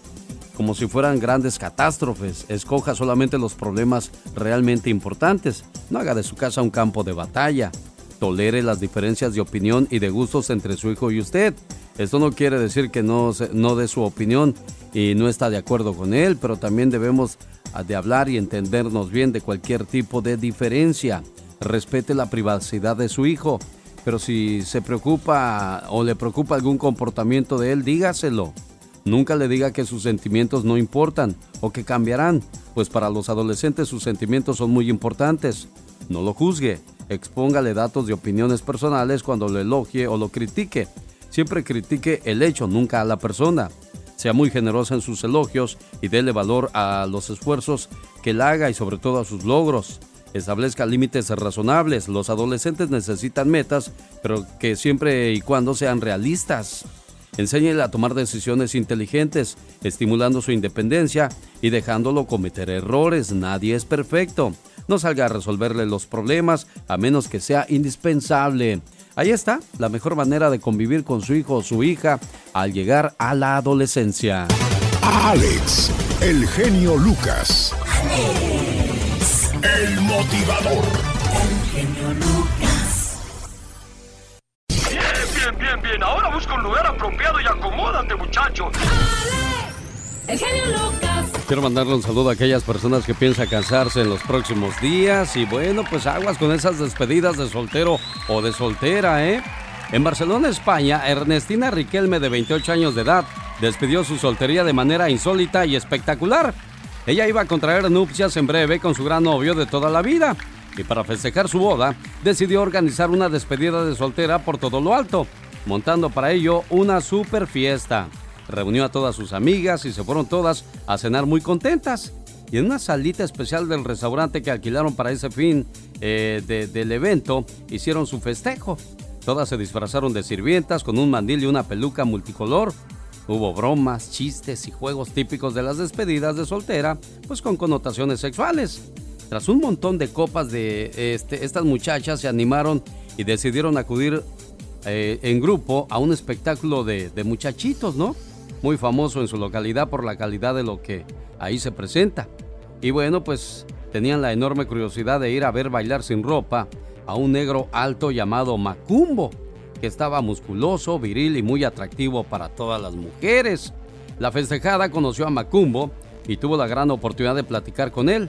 como si fueran grandes catástrofes. Escoja solamente los problemas realmente importantes. No haga de su casa un campo de batalla. Tolere las diferencias de opinión y de gustos entre su hijo y usted. Esto no quiere decir que no, dé su opinión y no está de acuerdo con él, pero también debemos ah, de hablar y entendernos bien de cualquier tipo de diferencia. Respete la privacidad de su hijo, pero si se preocupa o le preocupa algún comportamiento de él, dígaselo. Nunca le diga que sus sentimientos no importan o que cambiarán, pues para los adolescentes sus sentimientos son muy importantes. No lo juzgue, expóngale datos de opiniones personales cuando lo elogie o lo critique Siempre critique el hecho, nunca a la persona. Sea muy generosa en sus elogios y déle valor a los esfuerzos que él haga y sobre todo a sus logros. Establezca límites razonables. Los adolescentes necesitan metas, pero que siempre y cuando sean realistas. Enséñele a tomar decisiones inteligentes, estimulando su independencia y dejándolo cometer errores. Nadie es perfecto. No salga a resolverle los problemas a menos que sea indispensable. Ahí está, la mejor manera de convivir con su hijo o su hija al llegar a la adolescencia. Alex, el genio Lucas. Alex, el motivador. El genio Lucas. Bien, bien, bien, bien. Ahora busca un lugar apropiado y acomódate, muchacho. Alex, el Lucas. Quiero mandarle un saludo a aquellas personas que piensan casarse en los próximos días y bueno, pues aguas con esas despedidas de soltero o de soltera, ¿eh? En Barcelona, España, Ernestina Riquelme, de 28 años de edad, despidió su soltería de manera insólita y espectacular. Ella iba a contraer nupcias en breve con su gran novio de toda la vida y para festejar su boda decidió organizar una despedida de soltera por todo lo alto, montando para ello una super fiesta reunió a todas sus amigas y se fueron todas a cenar muy contentas. Y en una salita especial del restaurante que alquilaron para ese fin eh, del evento, hicieron su festejo. Todas se disfrazaron de sirvientas con un mandil y una peluca multicolor. Hubo bromas, chistes y juegos típicos de las despedidas de soltera, pues con connotaciones sexuales. Tras un montón de copas de este, estas muchachas se animaron y decidieron acudir eh, en grupo a un espectáculo de, de muchachitos, ¿no? Muy famoso en su localidad por la calidad de lo que ahí se presenta. Y bueno, pues tenían la enorme curiosidad de ir a ver bailar sin ropa a un negro alto llamado Macumbo, que estaba musculoso, viril y muy atractivo para todas las mujeres. La festejada conoció a Macumbo y tuvo la gran oportunidad de platicar con él.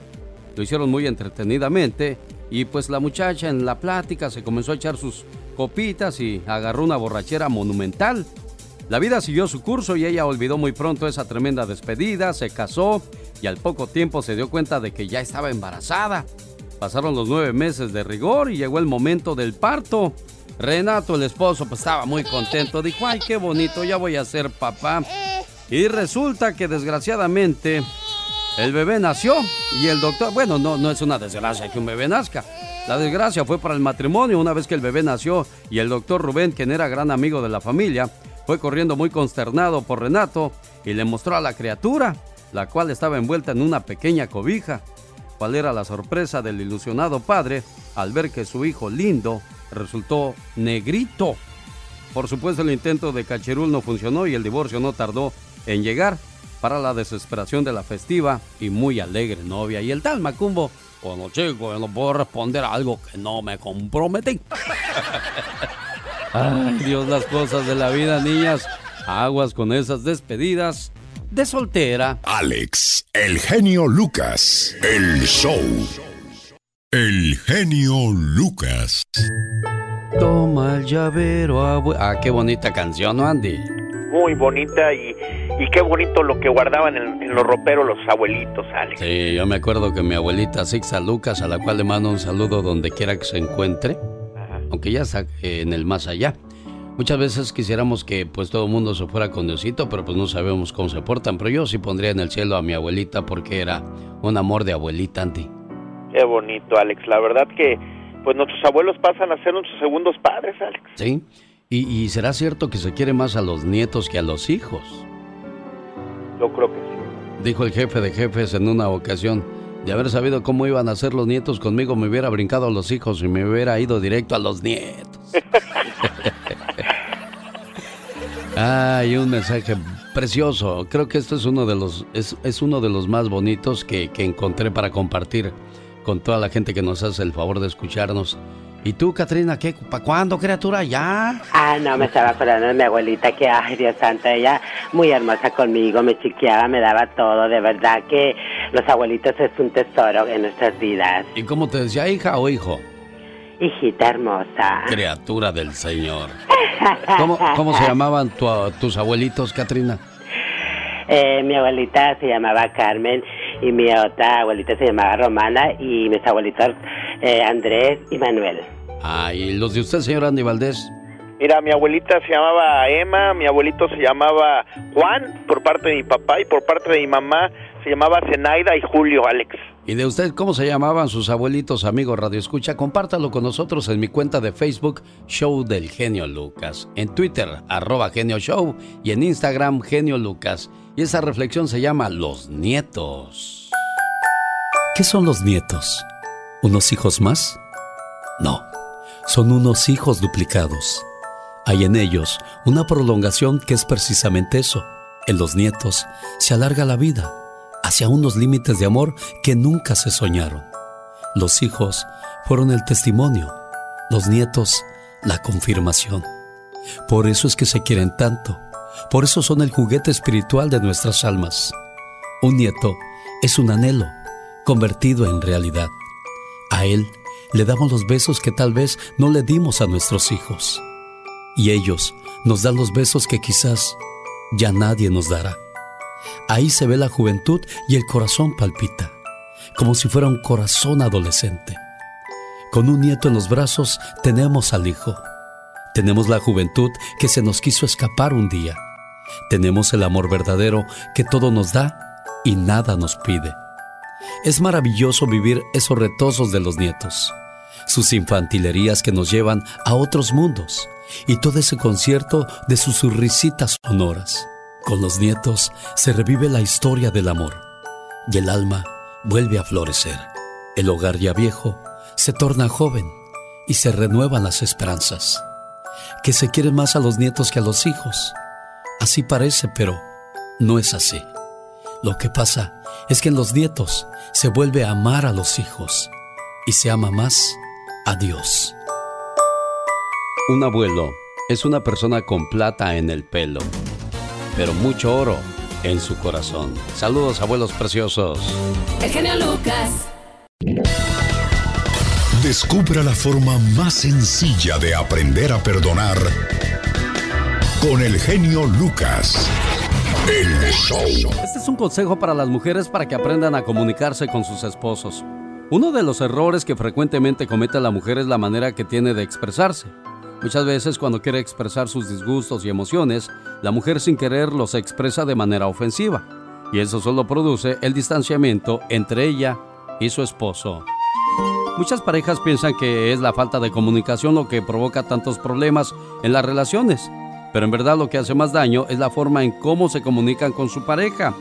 Lo hicieron muy entretenidamente y pues la muchacha en la plática se comenzó a echar sus copitas y agarró una borrachera monumental. La vida siguió su curso y ella olvidó muy pronto esa tremenda despedida, se casó y al poco tiempo se dio cuenta de que ya estaba embarazada. Pasaron los nueve meses de rigor y llegó el momento del parto. Renato, el esposo, pues estaba muy contento. Dijo, ay, qué bonito, ya voy a ser papá. Y resulta que desgraciadamente El bebé nació y el doctor, bueno, no, no es una desgracia que un bebé nazca. La desgracia fue para el matrimonio una vez que el bebé nació y el doctor Rubén, quien era gran amigo de la familia, fue corriendo muy consternado por Renato y le mostró a la criatura, la cual estaba envuelta en una pequeña cobija. ¿Cuál era la sorpresa del ilusionado padre al ver que su hijo lindo resultó negrito? Por supuesto el intento de Cacherul no funcionó y el divorcio no tardó en llegar para la desesperación de la festiva y muy alegre novia. Y el tal Macumbo, bueno chico, yo no puedo responder a algo que no me comprometí. Ay, Dios, las cosas de la vida, niñas. Aguas con esas despedidas de soltera. Alex, el genio Lucas, el show. El genio Lucas. Toma el llavero, abue... Ah, qué bonita canción, ¿no, Andy? Muy bonita y, y qué bonito lo que guardaban en, en los roperos los abuelitos, Alex. Sí, yo me acuerdo que mi abuelita Sixa Lucas, a la cual le mando un saludo donde quiera que se encuentre, aunque ya está en el más allá. Muchas veces quisiéramos que pues todo el mundo se fuera con Diosito, pero pues no sabemos cómo se portan. Pero yo sí pondría en el cielo a mi abuelita porque era un amor de abuelita, Andy. Qué bonito, Alex. La verdad que pues nuestros abuelos pasan a ser nuestros segundos padres, Alex. ¿Sí? ¿Y, y será cierto que se quiere más a los nietos que a los hijos? Yo creo que sí. Dijo el jefe de jefes en una ocasión, de haber sabido cómo iban a ser los nietos conmigo, me hubiera brincado a los hijos y me hubiera ido directo a los nietos. Ay, un mensaje precioso. Creo que esto es uno de los, es, es uno de los más bonitos que, que encontré para compartir con toda la gente que nos hace el favor de escucharnos. ¿Y tú, Katrina, qué? ¿Para cuándo, criatura? ¿Ya? Ah, no, me estaba acordando de mi abuelita que, ay, Dios santo, ella muy hermosa conmigo, me chiqueaba, me daba todo. De verdad que los abuelitos es un tesoro en nuestras vidas. ¿Y cómo te decía, hija o hijo? Hijita hermosa. Criatura del Señor. ¿Cómo, cómo se llamaban tu- tus abuelitos, Katrina? Eh, mi abuelita se llamaba Carmen y mi otra abuelita se llamaba Romana y mis abuelitos eh, Andrés y Manuel. Ah, ¿y los de usted, señor Andy Valdés? Mira, mi abuelita se llamaba Emma, mi abuelito se llamaba Juan por parte de mi papá y por parte de mi mamá se llamaba Zenaida y Julio, Alex. ¿Y de usted cómo se llamaban sus abuelitos, amigos Radio Escucha? Compártalo con nosotros en mi cuenta de Facebook, Show del Genio Lucas. En Twitter, arroba Genio Show. Y en Instagram, Genio Lucas. Y esa reflexión se llama Los Nietos. ¿Qué son los nietos? ¿Unos hijos más? No, son unos hijos duplicados. Hay en ellos una prolongación que es precisamente eso. En los nietos se alarga la vida hacia unos límites de amor que nunca se soñaron. Los hijos fueron el testimonio, los nietos la confirmación. Por eso es que se quieren tanto, por eso son el juguete espiritual de nuestras almas. Un nieto es un anhelo convertido en realidad. A él le damos los besos que tal vez no le dimos a nuestros hijos. Y ellos nos dan los besos que quizás ya nadie nos dará. Ahí se ve la juventud y el corazón palpita, como si fuera un corazón adolescente. Con un nieto en los brazos tenemos al hijo. Tenemos la juventud que se nos quiso escapar un día. Tenemos el amor verdadero que todo nos da y nada nos pide. Es maravilloso vivir esos retosos de los nietos, sus infantilerías que nos llevan a otros mundos y todo ese concierto de sus risitas sonoras. Con los nietos se revive la historia del amor y el alma vuelve a florecer. El hogar ya viejo se torna joven y se renuevan las esperanzas. Que se quieren más a los nietos que a los hijos. Así parece, pero no es así. Lo que pasa es que en los nietos se vuelve a amar a los hijos y se ama más a Dios. Un abuelo es una persona con plata en el pelo, pero mucho oro en su corazón. Saludos, abuelos preciosos. El genio Lucas. Descubra la forma más sencilla de aprender a perdonar con el genio Lucas. El show. Este es un consejo para las mujeres para que aprendan a comunicarse con sus esposos. Uno de los errores que frecuentemente comete la mujer es la manera que tiene de expresarse. Muchas veces cuando quiere expresar sus disgustos y emociones, la mujer sin querer los expresa de manera ofensiva. Y eso solo produce el distanciamiento entre ella y su esposo. Muchas parejas piensan que es la falta de comunicación lo que provoca tantos problemas en las relaciones, pero en verdad lo que hace más daño es la forma en cómo se comunican con su pareja.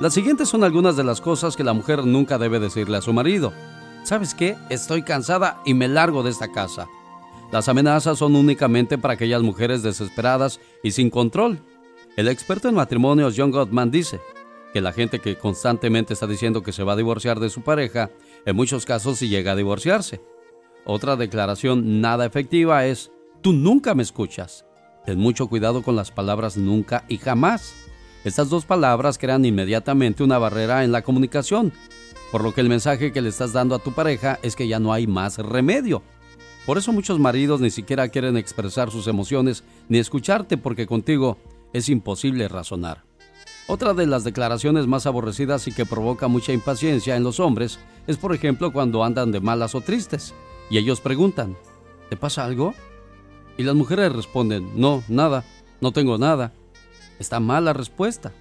Las siguientes son algunas de las cosas que la mujer nunca debe decirle a su marido. ¿Sabes qué? Estoy cansada y me largo de esta casa. Las amenazas son únicamente para aquellas mujeres desesperadas y sin control. El experto en matrimonios John Gottman dice que la gente que constantemente está diciendo que se va a divorciar de su pareja en muchos casos si llega a divorciarse. Otra declaración nada efectiva es, tú nunca me escuchas. Ten mucho cuidado con las palabras nunca y jamás. Estas dos palabras crean inmediatamente una barrera en la comunicación, por lo que el mensaje que le estás dando a tu pareja es que ya no hay más remedio. Por eso muchos maridos ni siquiera quieren expresar sus emociones ni escucharte porque contigo es imposible razonar. Otra de las declaraciones más aborrecidas y que provoca mucha impaciencia en los hombres es, por ejemplo, cuando andan de malas o tristes y ellos preguntan, ¿te pasa algo? Y las mujeres responden, no, nada, no tengo nada. Está mal la respuesta.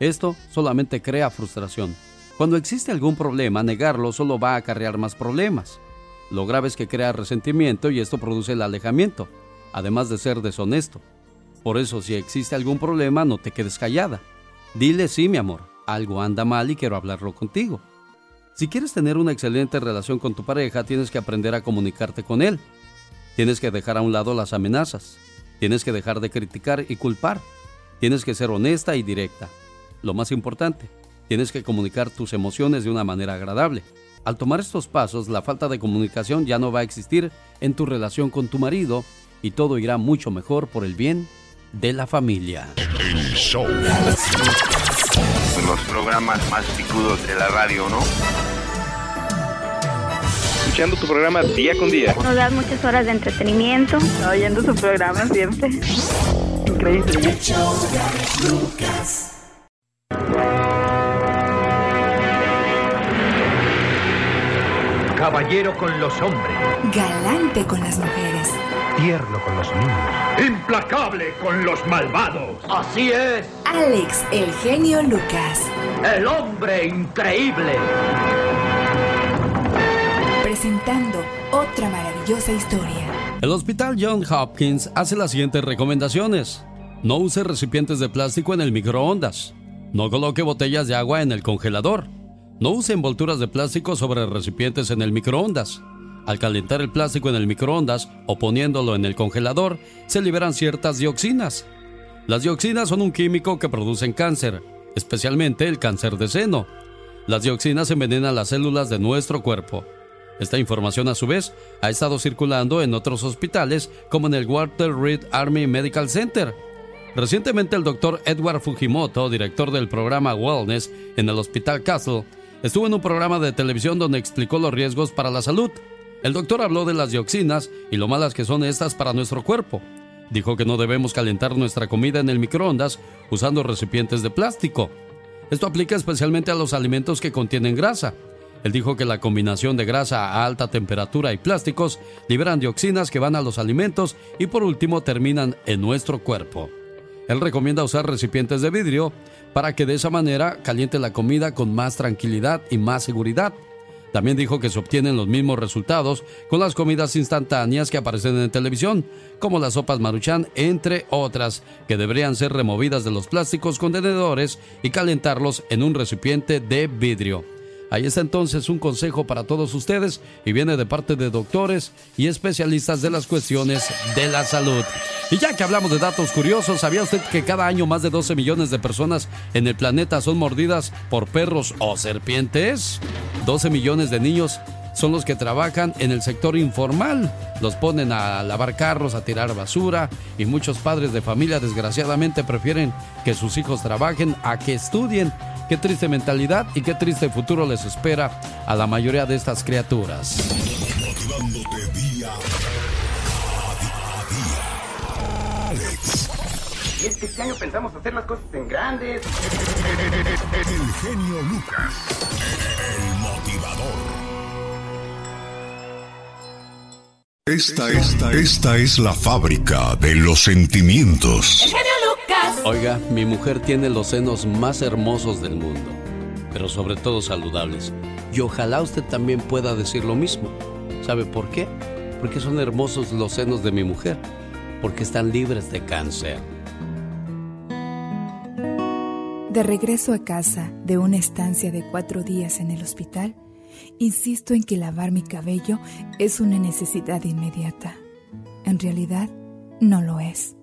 Esto solamente crea frustración. Cuando existe algún problema, negarlo solo va a acarrear más problemas. Lo grave es que crea resentimiento y esto produce el alejamiento, además de ser deshonesto. Por eso, si existe algún problema, no te quedes callada. Dile sí, mi amor, algo anda mal y quiero hablarlo contigo. Si quieres tener una excelente relación con tu pareja, tienes que aprender a comunicarte con él. Tienes que dejar a un lado las amenazas. Tienes que dejar de criticar y culpar. Tienes que ser honesta y directa. Lo más importante, tienes que comunicar tus emociones de una manera agradable. Al tomar estos pasos, la falta de comunicación ya no va a existir en tu relación con tu marido y todo irá mucho mejor por el bien de la familia. El show. Los programas más picudos de la radio, ¿no? Escuchando tu programa día con día. Nos das muchas horas de entretenimiento. Oyendo su programa siempre. Increíble. Caballero con los hombres. Galante con las mujeres tierno con los niños. Implacable con los malvados. Así es. Alex, el genio Lucas. El hombre increíble. Presentando otra maravillosa historia. El Hospital John Hopkins hace las siguientes recomendaciones. No use recipientes de plástico en el microondas. No coloque botellas de agua en el congelador. No use envolturas de plástico sobre recipientes en el microondas. Al calentar el plástico en el microondas o poniéndolo en el congelador, se liberan ciertas dioxinas. Las dioxinas son un químico que producen cáncer, especialmente el cáncer de seno. Las dioxinas envenenan las células de nuestro cuerpo. Esta información a su vez ha estado circulando en otros hospitales como en el Walter Reed Army Medical Center. Recientemente el doctor Edward Fujimoto, director del programa Wellness en el Hospital Castle, estuvo en un programa de televisión donde explicó los riesgos para la salud. El doctor habló de las dioxinas y lo malas que son estas para nuestro cuerpo. Dijo que no debemos calentar nuestra comida en el microondas usando recipientes de plástico. Esto aplica especialmente a los alimentos que contienen grasa. Él dijo que la combinación de grasa a alta temperatura y plásticos liberan dioxinas que van a los alimentos y por último terminan en nuestro cuerpo. Él recomienda usar recipientes de vidrio para que de esa manera caliente la comida con más tranquilidad y más seguridad. También dijo que se obtienen los mismos resultados con las comidas instantáneas que aparecen en televisión, como las sopas maruchan, entre otras, que deberían ser removidas de los plásticos contenedores y calentarlos en un recipiente de vidrio. Ahí está entonces un consejo para todos ustedes y viene de parte de doctores y especialistas de las cuestiones de la salud. Y ya que hablamos de datos curiosos, ¿sabía usted que cada año más de 12 millones de personas en el planeta son mordidas por perros o serpientes? 12 millones de niños son los que trabajan en el sector informal. Los ponen a lavar carros, a tirar basura y muchos padres de familia desgraciadamente prefieren que sus hijos trabajen a que estudien Qué triste mentalidad y qué triste futuro les espera a la mayoría de estas criaturas. Motivándote día a día. Alex. Y es que este año pensamos hacer las cosas en grandes. El genio Lucas. El motivador. Esta, esta, esta es la fábrica de los sentimientos. Oiga, mi mujer tiene los senos más hermosos del mundo, pero sobre todo saludables. Y ojalá usted también pueda decir lo mismo. ¿Sabe por qué? Porque son hermosos los senos de mi mujer, porque están libres de cáncer. De regreso a casa de una estancia de cuatro días en el hospital, insisto en que lavar mi cabello es una necesidad inmediata. En realidad, no lo es.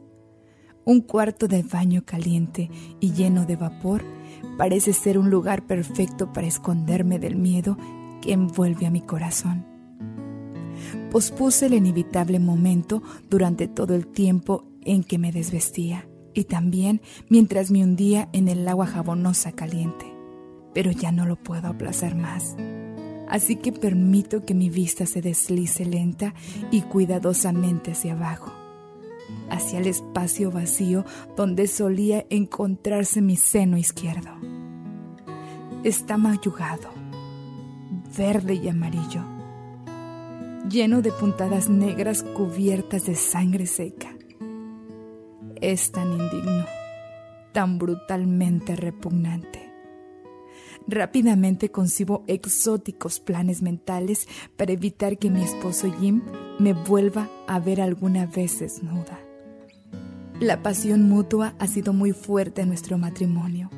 Un cuarto de baño caliente y lleno de vapor parece ser un lugar perfecto para esconderme del miedo que envuelve a mi corazón. Pospuse el inevitable momento durante todo el tiempo en que me desvestía y también mientras me hundía en el agua jabonosa caliente. Pero ya no lo puedo aplazar más. Así que permito que mi vista se deslice lenta y cuidadosamente hacia abajo, hacia el espacio vacío donde solía encontrarse mi seno izquierdo. Está mayugado, verde y amarillo, lleno de puntadas negras cubiertas de sangre seca es tan indigno, tan brutalmente repugnante. Rápidamente concibo exóticos planes mentales para evitar que mi esposo Jim me vuelva a ver alguna vez desnuda. La pasión mutua ha sido muy fuerte en nuestro matrimonio,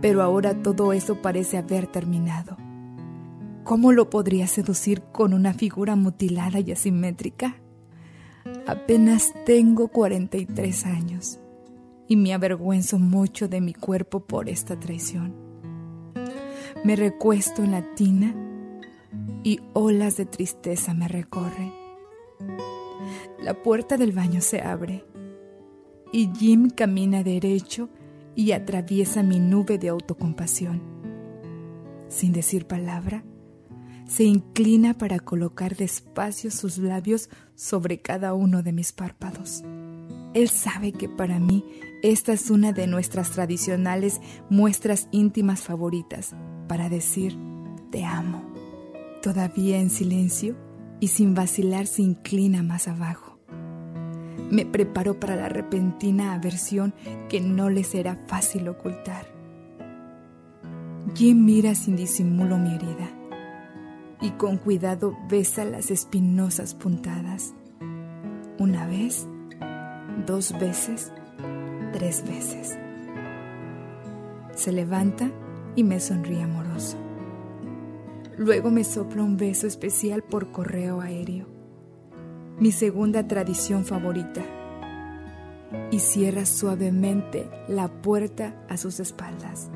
pero ahora todo eso parece haber terminado. ¿Cómo lo podría seducir con una figura mutilada y asimétrica? Apenas tengo 43 años y me avergüenzo mucho de mi cuerpo por esta traición. Me recuesto en la tina y olas de tristeza me recorren. La puerta del baño se abre y Jim camina derecho y atraviesa mi nube de autocompasión. Sin decir palabra, se inclina para colocar despacio sus labios sobre cada uno de mis párpados. Él sabe que para mí esta es una de nuestras tradicionales muestras íntimas favoritas para decir te amo. Todavía en silencio y sin vacilar se inclina más abajo. Me preparo para la repentina aversión que no le será fácil ocultar. Jim mira sin disimulo mi herida y con cuidado besa las espinosas puntadas. Una vez, dos veces, tres veces. Se levanta y me sonríe amoroso. Luego me sopla un beso especial por correo aéreo, mi segunda tradición favorita, y cierra suavemente la puerta a sus espaldas.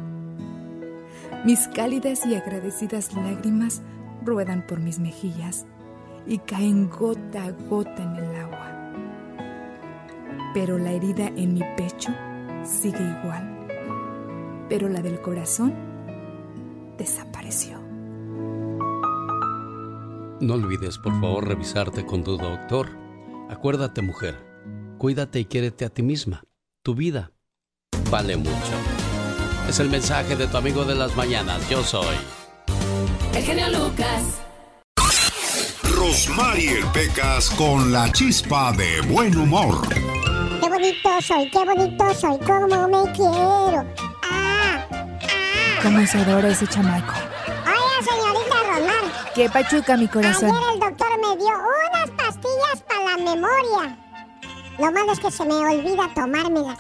Mis cálidas y agradecidas lágrimas ruedan por mis mejillas y caen gota a gota en el agua. Pero la herida en mi pecho sigue igual, pero la del corazón desapareció. No olvides, por favor, revisarte con tu doctor. Acuérdate, mujer, cuídate y quiérete a ti misma. Tu vida vale mucho. Es el mensaje de tu amigo de las mañanas. Yo soy el genio Lucas. Rosmarie Pecas con la chispa de buen humor. Qué bonito soy, qué bonito soy, cómo me quiero. Ah, ah. ¿Cómo se adora ese chamaco? Oiga, señorita Rosmar. ¿Qué pachuca mi corazón? Ayer el doctor me dio unas pastillas para la memoria. Lo malo es que se me olvida tomármelas.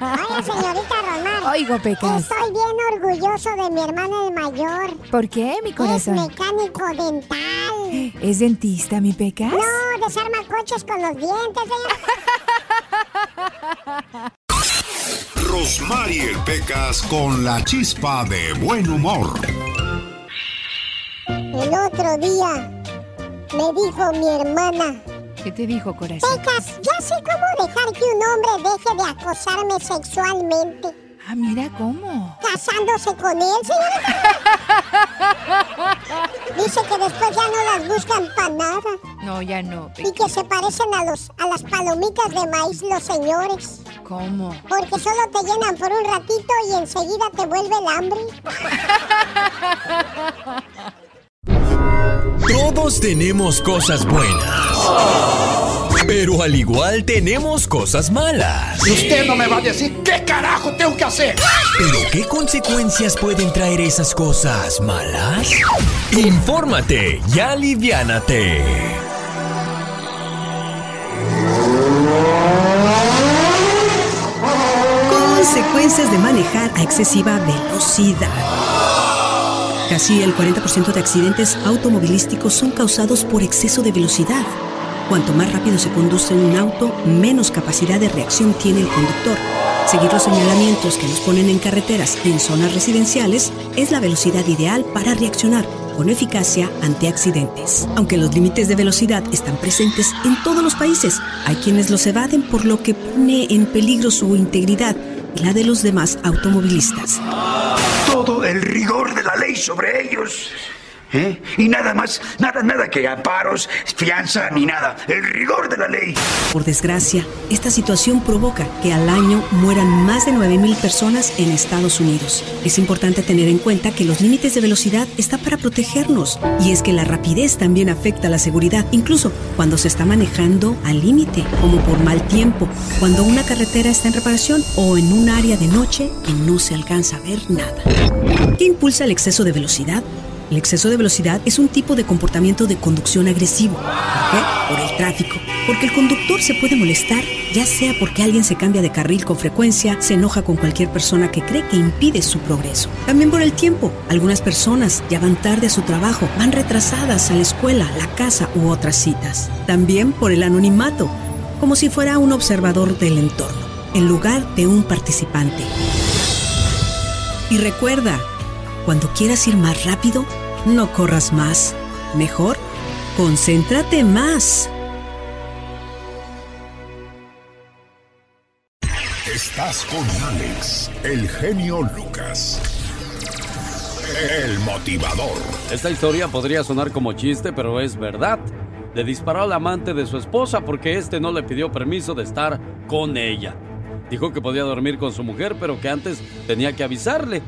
Oye, señorita Román. Oigo, Pecas. Estoy bien orgulloso de mi hermana el mayor. ¿Por qué, mi corazón? Es mecánico dental. ¿Es dentista, mi Pecas? No, desarma coches con los dientes. Rosmarie Pecas con la chispa de buen humor. El otro día me dijo mi hermana ¿Qué te dijo, corazón? Pecas, ya sé cómo dejar que un hombre deje de acosarme sexualmente. Ah, mira cómo. Casándose con él, señorita. Dice que después ya no las buscan para nada. No, ya no. Y que se parecen a los a las palomitas de maíz los señores. ¿Cómo? Porque solo te llenan por un ratito y enseguida te vuelve el hambre. Todos tenemos cosas buenas Pero al igual tenemos cosas malas. Usted no me va a decir qué carajo tengo que hacer. ¿Pero qué consecuencias pueden traer esas cosas malas? Infórmate y aliviánate. Consecuencias de manejar a excesiva velocidad. Casi el 40% de accidentes automovilísticos son causados por exceso de velocidad. Cuanto más rápido se conduce un auto, menos capacidad de reacción tiene el conductor. Seguir los señalamientos que nos ponen en carreteras en zonas residenciales es la velocidad ideal para reaccionar con eficacia ante accidentes. Aunque los límites de velocidad están presentes en todos los países, hay quienes los evaden por lo que pone en peligro su integridad y la de los demás automovilistas. Todo el rigor de la ley sobre ellos. ¿Eh? Y nada más, nada, nada que amparos, fianza ni nada. El rigor de la ley. Por desgracia, esta situación provoca que al año mueran más de 9.000 personas en Estados Unidos. Es importante tener en cuenta que los límites de velocidad están para protegernos. Y es que la rapidez también afecta la seguridad, incluso cuando se está manejando al límite, como por mal tiempo, cuando una carretera está en reparación o en un área de noche y no se alcanza a ver nada. ¿Qué impulsa el exceso de velocidad? El exceso de velocidad es un tipo de comportamiento de conducción agresivo. ¿Por qué? Por el tráfico. Porque el conductor se puede molestar, ya sea porque alguien se cambia de carril con frecuencia, se enoja con cualquier persona que cree que impide su progreso. También por el tiempo. Algunas personas ya van tarde a su trabajo, van retrasadas a la escuela, la casa u otras citas. También por el anonimato, como si fuera un observador del entorno, en lugar de un participante. Y recuerda, cuando quieras ir más rápido, no corras más. Mejor, concéntrate más. Estás con Alex, el genio Lucas. El motivador. Esta historia podría sonar como chiste, pero es verdad. Le disparó al amante de su esposa porque este no le pidió permiso de estar con ella. Dijo que podía dormir con su mujer, pero que antes tenía que avisarle.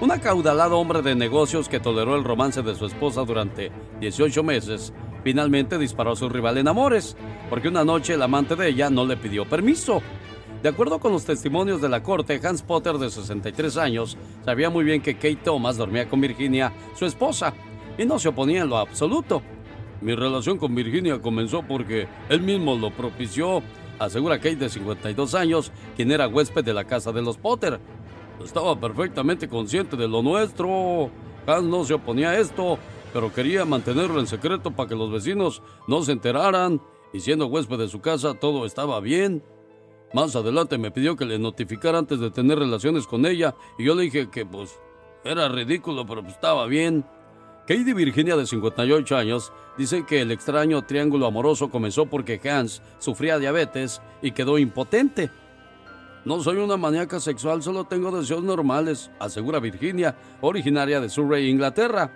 Un acaudalado hombre de negocios que toleró el romance de su esposa durante 18 meses, finalmente disparó a su rival en amores, porque una noche el amante de ella no le pidió permiso. De acuerdo con los testimonios de la corte, Hans Potter, de 63 años, sabía muy bien que Kate Thomas dormía con Virginia, su esposa, y no se oponía en lo absoluto. Mi relación con Virginia comenzó porque él mismo lo propició, asegura Kate de 52 años, quien era huésped de la casa de los Potter. Estaba perfectamente consciente de lo nuestro. Hans no se oponía a esto, pero quería mantenerlo en secreto para que los vecinos no se enteraran. Y siendo huésped de su casa, todo estaba bien. Más adelante me pidió que le notificara antes de tener relaciones con ella, y yo le dije que, pues, era ridículo, pero pues, estaba bien. Katie Virginia, de 58 años, dice que el extraño triángulo amoroso comenzó porque Hans sufría diabetes y quedó impotente. No soy una maníaca sexual, solo tengo deseos normales, asegura Virginia, originaria de Surrey, Inglaterra.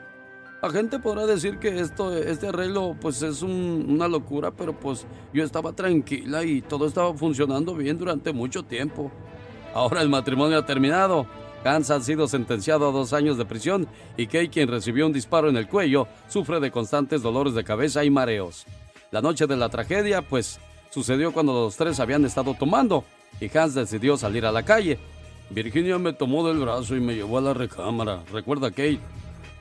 La gente podrá decir que esto, este arreglo pues es un- una locura, pero pues yo estaba tranquila y todo estaba funcionando bien durante mucho tiempo. Ahora el matrimonio ha terminado. Hans ha sido sentenciado a dos años de prisión y Kay, quien recibió un disparo en el cuello, sufre de constantes dolores de cabeza y mareos. La noche de la tragedia, pues, sucedió cuando los tres habían estado tomando y Hans decidió salir a la calle. Virginia me tomó del brazo y me llevó a la recámara, recuerda Kate.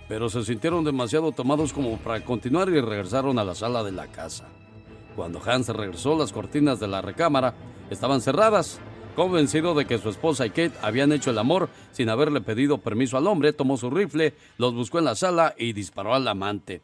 Pero se sintieron demasiado tomados como para continuar y regresaron a la sala de la casa. Cuando Hans regresó, las cortinas de la recámara estaban cerradas. Convencido de que su esposa y Kate habían hecho el amor sin haberle pedido permiso al hombre, tomó su rifle, los buscó en la sala y disparó al amante.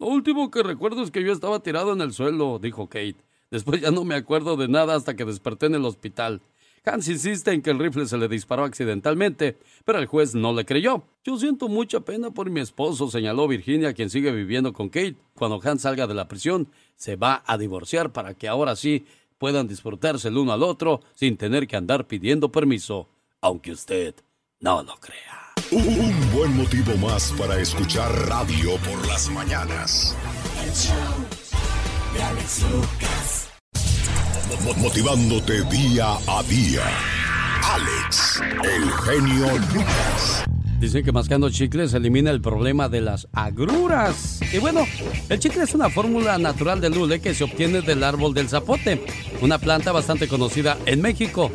Lo último que recuerdo es que yo estaba tirado en el suelo, dijo Kate. Después ya no me acuerdo de nada hasta que desperté en el hospital. Hans insiste en que el rifle se le disparó accidentalmente, pero el juez no le creyó. Yo siento mucha pena por mi esposo, señaló Virginia, quien sigue viviendo con Kate. Cuando Hans salga de la prisión, se va a divorciar para que ahora sí puedan disfrutarse el uno al otro sin tener que andar pidiendo permiso, aunque usted no lo crea. Un buen motivo más para escuchar radio por las mañanas. El show de Alex Lucas. Mo- Motivándote día a día. Alex, el genio Lucas, Dicen que mascando chicles elimina el problema de las agruras. Y bueno, el chicle es una fórmula natural de lule que se obtiene del árbol del zapote, una planta bastante conocida en México.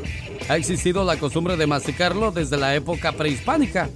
Ha existido la costumbre de masticarlo desde la época prehispánica.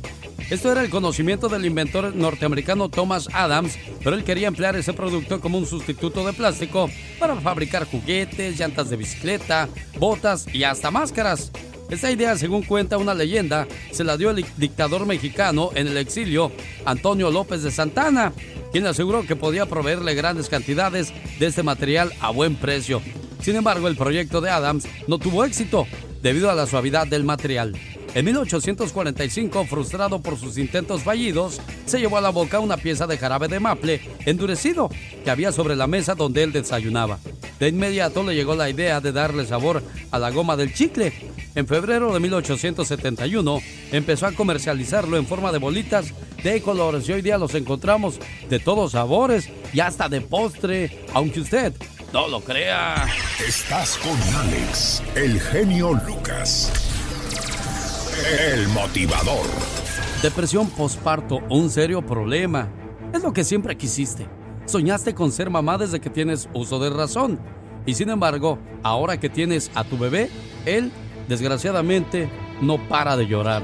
Esto era el conocimiento del inventor norteamericano Thomas Adams, pero él quería emplear ese producto como un sustituto de plástico para fabricar juguetes, llantas de bicicleta, botas y hasta máscaras. Esta idea, según cuenta una leyenda, se la dio el dictador mexicano en el exilio, Antonio López de Santana, quien aseguró que podía proveerle grandes cantidades de este material a buen precio. Sin embargo, el proyecto de Adams no tuvo éxito debido a la suavidad del material. En 1845, frustrado por sus intentos fallidos, se llevó a la boca una pieza de jarabe de maple endurecido que había sobre la mesa donde él desayunaba. De inmediato le llegó la idea de darle sabor a la goma del chicle. En febrero de 1871 empezó a comercializarlo en forma de bolitas de colores y hoy día los encontramos de todos sabores y hasta de postre, aunque usted no lo crea. Estás con Alex, el genio Lucas. El motivador. Depresión posparto, un serio problema. Es lo que siempre quisiste. Soñaste con ser mamá desde que tienes uso de razón. Y sin embargo, ahora que tienes a tu bebé, él, desgraciadamente, no para de llorar.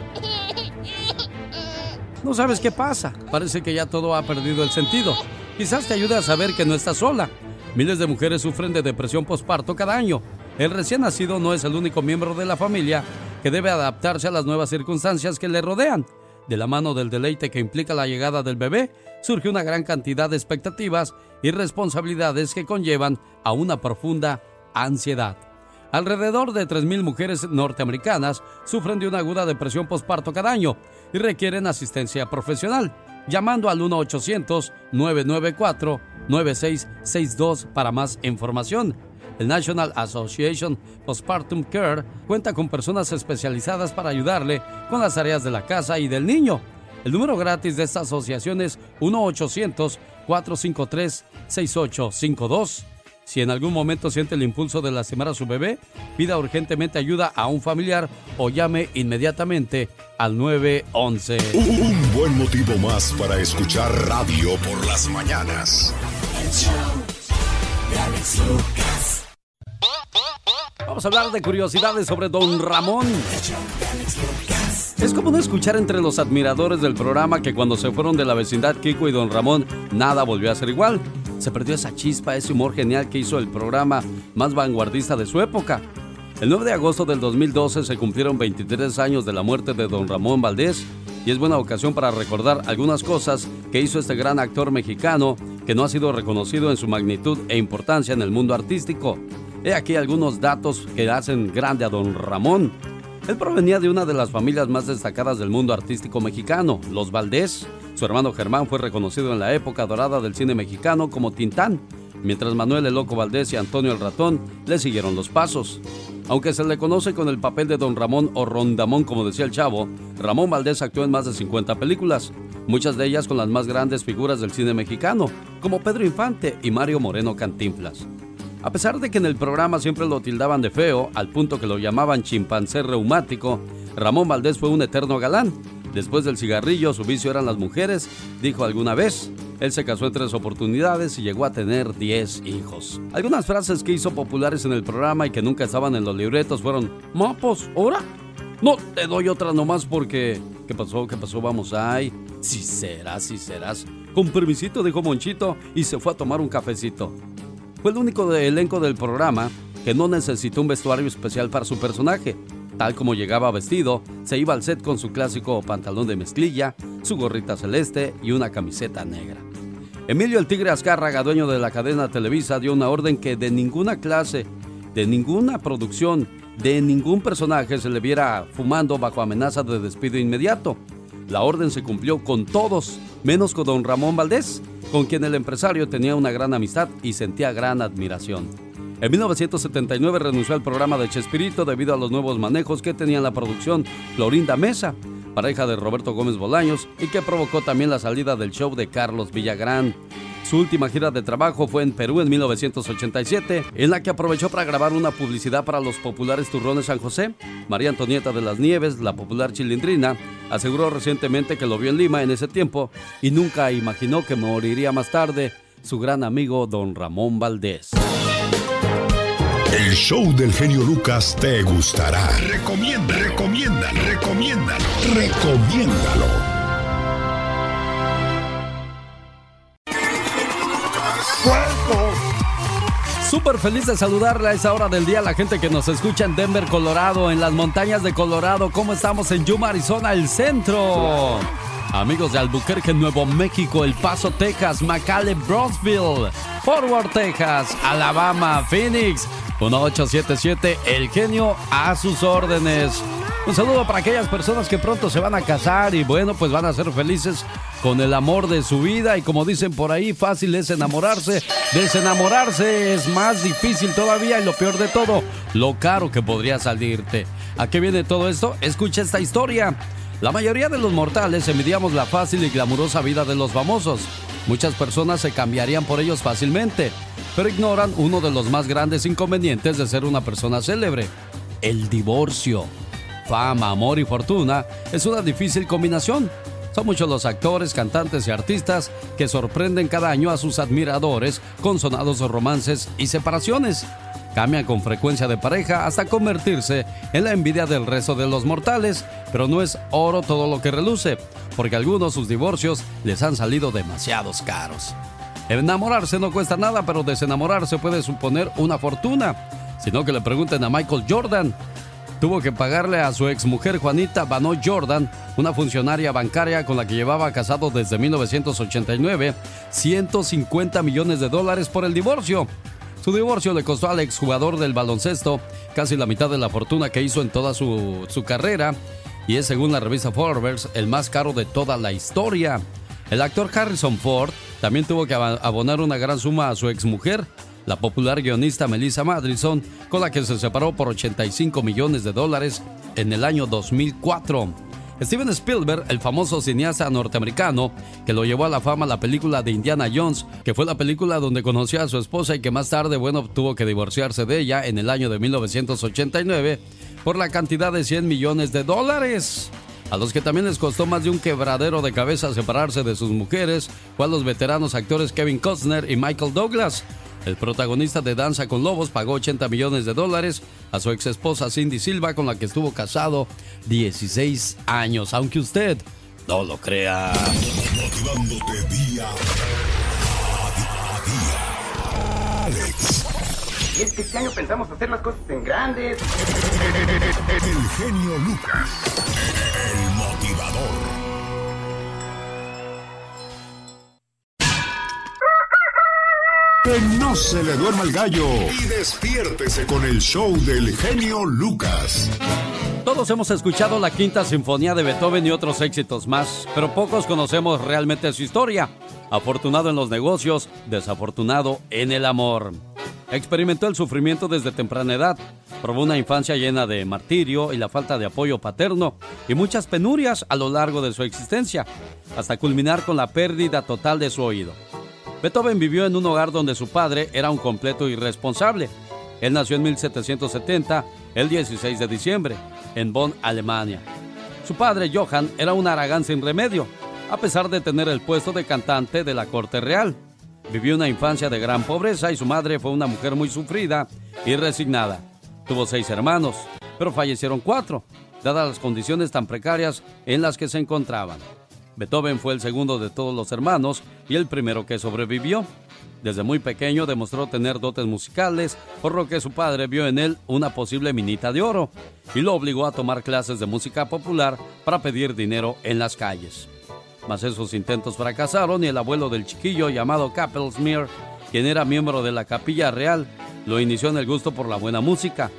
No sabes qué pasa. Parece que ya todo ha perdido el sentido. Quizás te ayude a saber que no estás sola. Miles de mujeres sufren de depresión posparto cada año. El recién nacido no es el único miembro de la familia que debe adaptarse a las nuevas circunstancias que le rodean. De la mano del deleite que implica la llegada del bebé, surge una gran cantidad de expectativas y responsabilidades que conllevan a una profunda ansiedad. Alrededor de 3.000 mujeres norteamericanas sufren de una aguda depresión postparto cada año y requieren asistencia profesional, llamando al 1-800-994-9662 para más información. El National Association Postpartum Care cuenta con personas especializadas para ayudarle con las tareas de la casa y del niño. El número gratis de esta asociación es 1-800-453-6852. Si en algún momento siente el impulso de lastimar a su bebé, pida urgentemente ayuda a un familiar o llame inmediatamente al 911. Un buen motivo más para escuchar radio por las mañanas. El show de Alex Lucas. Vamos a hablar de curiosidades sobre Don Ramón. Es como no escuchar entre los admiradores del programa que cuando se fueron de la vecindad Kiko y Don Ramón, nada volvió a ser igual. Se perdió esa chispa, ese humor genial que hizo el programa más vanguardista de su época. El 9 de agosto del 2012 se cumplieron 23 años de la muerte de Don Ramón Valdés y es buena ocasión para recordar algunas cosas que hizo este gran actor mexicano que no ha sido reconocido en su magnitud e importancia en el mundo artístico. He aquí algunos datos que hacen grande a Don Ramón. Él provenía de una de las familias más destacadas del mundo artístico mexicano, los Valdés. Su hermano Germán fue reconocido en la época dorada del cine mexicano como Tintán, mientras Manuel el Loco Valdés y Antonio el Ratón le siguieron los pasos. Aunque se le conoce con el papel de Don Ramón o Rondamón, como decía el chavo, Ramón Valdés actuó en más de 50 películas, muchas de ellas con las más grandes figuras del cine mexicano, como Pedro Infante y Mario Moreno Cantinflas. A pesar de que en el programa siempre lo tildaban de feo, al punto que lo llamaban chimpancé reumático, Ramón Valdés fue un eterno galán. Después del cigarrillo, su vicio eran las mujeres, dijo alguna vez. Él se casó en tres oportunidades y llegó a tener 10 hijos. Algunas frases que hizo populares en el programa y que nunca estaban en los libretos fueron: Mapos, ¿ahora? No te doy otra nomás porque. ¿Qué pasó? ¿Qué pasó? Vamos ahí. Si serás, si serás. Con permisito, dijo Monchito y se fue a tomar un cafecito. Fue el único de elenco del programa que no necesitó un vestuario especial para su personaje. Tal como llegaba vestido, se iba al set con su clásico pantalón de mezclilla, su gorrita celeste y una camiseta negra. Emilio el Tigre Azcárraga, dueño de la cadena Televisa, dio una orden que de ninguna clase, de ninguna producción, de ningún personaje se le viera fumando bajo amenaza de despido inmediato. La orden se cumplió con todos, menos con don Ramón Valdés, con quien el empresario tenía una gran amistad y sentía gran admiración. En 1979 renunció al programa de Chespirito debido a los nuevos manejos que tenía en la producción Florinda Mesa, pareja de Roberto Gómez Bolaños, y que provocó también la salida del show de Carlos Villagrán. Su última gira de trabajo fue en Perú en 1987, en la que aprovechó para grabar una publicidad para los populares turrones San José. María Antonieta de las Nieves, la popular chilindrina, aseguró recientemente que lo vio en Lima en ese tiempo y nunca imaginó que moriría más tarde su gran amigo don Ramón Valdés. El show del genio Lucas te gustará. Recomienda, recomienda, recomiéndalo, recomiéndalo. Súper feliz de saludarle a esa hora del día la gente que nos escucha en Denver, Colorado, en las montañas de Colorado. ¿Cómo estamos en Yuma, Arizona, el centro? Amigos de Albuquerque, Nuevo México, El Paso, Texas, McAllen, Brownsville, Forward, Texas, Alabama, Phoenix, 1877, El Genio a sus órdenes. Un saludo para aquellas personas que pronto se van a casar y bueno, pues van a ser felices con el amor de su vida y como dicen por ahí, fácil es enamorarse. Desenamorarse es más difícil todavía y lo peor de todo, lo caro que podría salirte. ¿A qué viene todo esto? Escucha esta historia. La mayoría de los mortales envidiamos la fácil y glamurosa vida de los famosos. Muchas personas se cambiarían por ellos fácilmente, pero ignoran uno de los más grandes inconvenientes de ser una persona célebre, el divorcio. Fama, amor y fortuna es una difícil combinación. Son muchos los actores, cantantes y artistas que sorprenden cada año a sus admiradores con sonados romances y separaciones. Cambian con frecuencia de pareja hasta convertirse en la envidia del resto de los mortales, pero no es oro todo lo que reluce, porque algunos sus divorcios les han salido demasiados caros. Enamorarse no cuesta nada, pero desenamorarse puede suponer una fortuna. Sino que le pregunten a Michael Jordan, tuvo que pagarle a su exmujer Juanita Bano Jordan, una funcionaria bancaria con la que llevaba casado desde 1989, 150 millones de dólares por el divorcio. Su divorcio le costó al exjugador del baloncesto casi la mitad de la fortuna que hizo en toda su, su carrera y es según la revista Forbes el más caro de toda la historia. El actor Harrison Ford también tuvo que abonar una gran suma a su exmujer, la popular guionista Melissa Madrison, con la que se separó por 85 millones de dólares en el año 2004. Steven Spielberg, el famoso cineasta norteamericano que lo llevó a la fama la película de Indiana Jones, que fue la película donde conoció a su esposa y que más tarde, bueno, tuvo que divorciarse de ella en el año de 1989 por la cantidad de 100 millones de dólares. A los que también les costó más de un quebradero de cabeza separarse de sus mujeres fue a los veteranos actores Kevin Costner y Michael Douglas, el protagonista de Danza con Lobos pagó 80 millones de dólares a su ex esposa Cindy Silva, con la que estuvo casado 16 años, aunque usted no lo crea. Motivándote día a día. Alex. Y es que este año pensamos hacer las cosas en grandes. El genio Lucas. El motivador. Que no se le duerma el gallo y despiértese con el show del genio Lucas. Todos hemos escuchado la quinta sinfonía de Beethoven y otros éxitos más, pero pocos conocemos realmente su historia. Afortunado en los negocios, desafortunado en el amor. Experimentó el sufrimiento desde temprana edad, probó una infancia llena de martirio y la falta de apoyo paterno y muchas penurias a lo largo de su existencia, hasta culminar con la pérdida total de su oído. Beethoven vivió en un hogar donde su padre era un completo irresponsable. Él nació en 1770, el 16 de diciembre, en Bonn, Alemania. Su padre, Johann, era un aragán sin remedio, a pesar de tener el puesto de cantante de la corte real. Vivió una infancia de gran pobreza y su madre fue una mujer muy sufrida y resignada. Tuvo seis hermanos, pero fallecieron cuatro, dadas las condiciones tan precarias en las que se encontraban. Beethoven fue el segundo de todos los hermanos y el primero que sobrevivió. Desde muy pequeño demostró tener dotes musicales, por lo que su padre vio en él una posible minita de oro y lo obligó a tomar clases de música popular para pedir dinero en las calles. Mas esos intentos fracasaron y el abuelo del chiquillo llamado Kappelsmeer, quien era miembro de la capilla real, lo inició en el gusto por la buena música,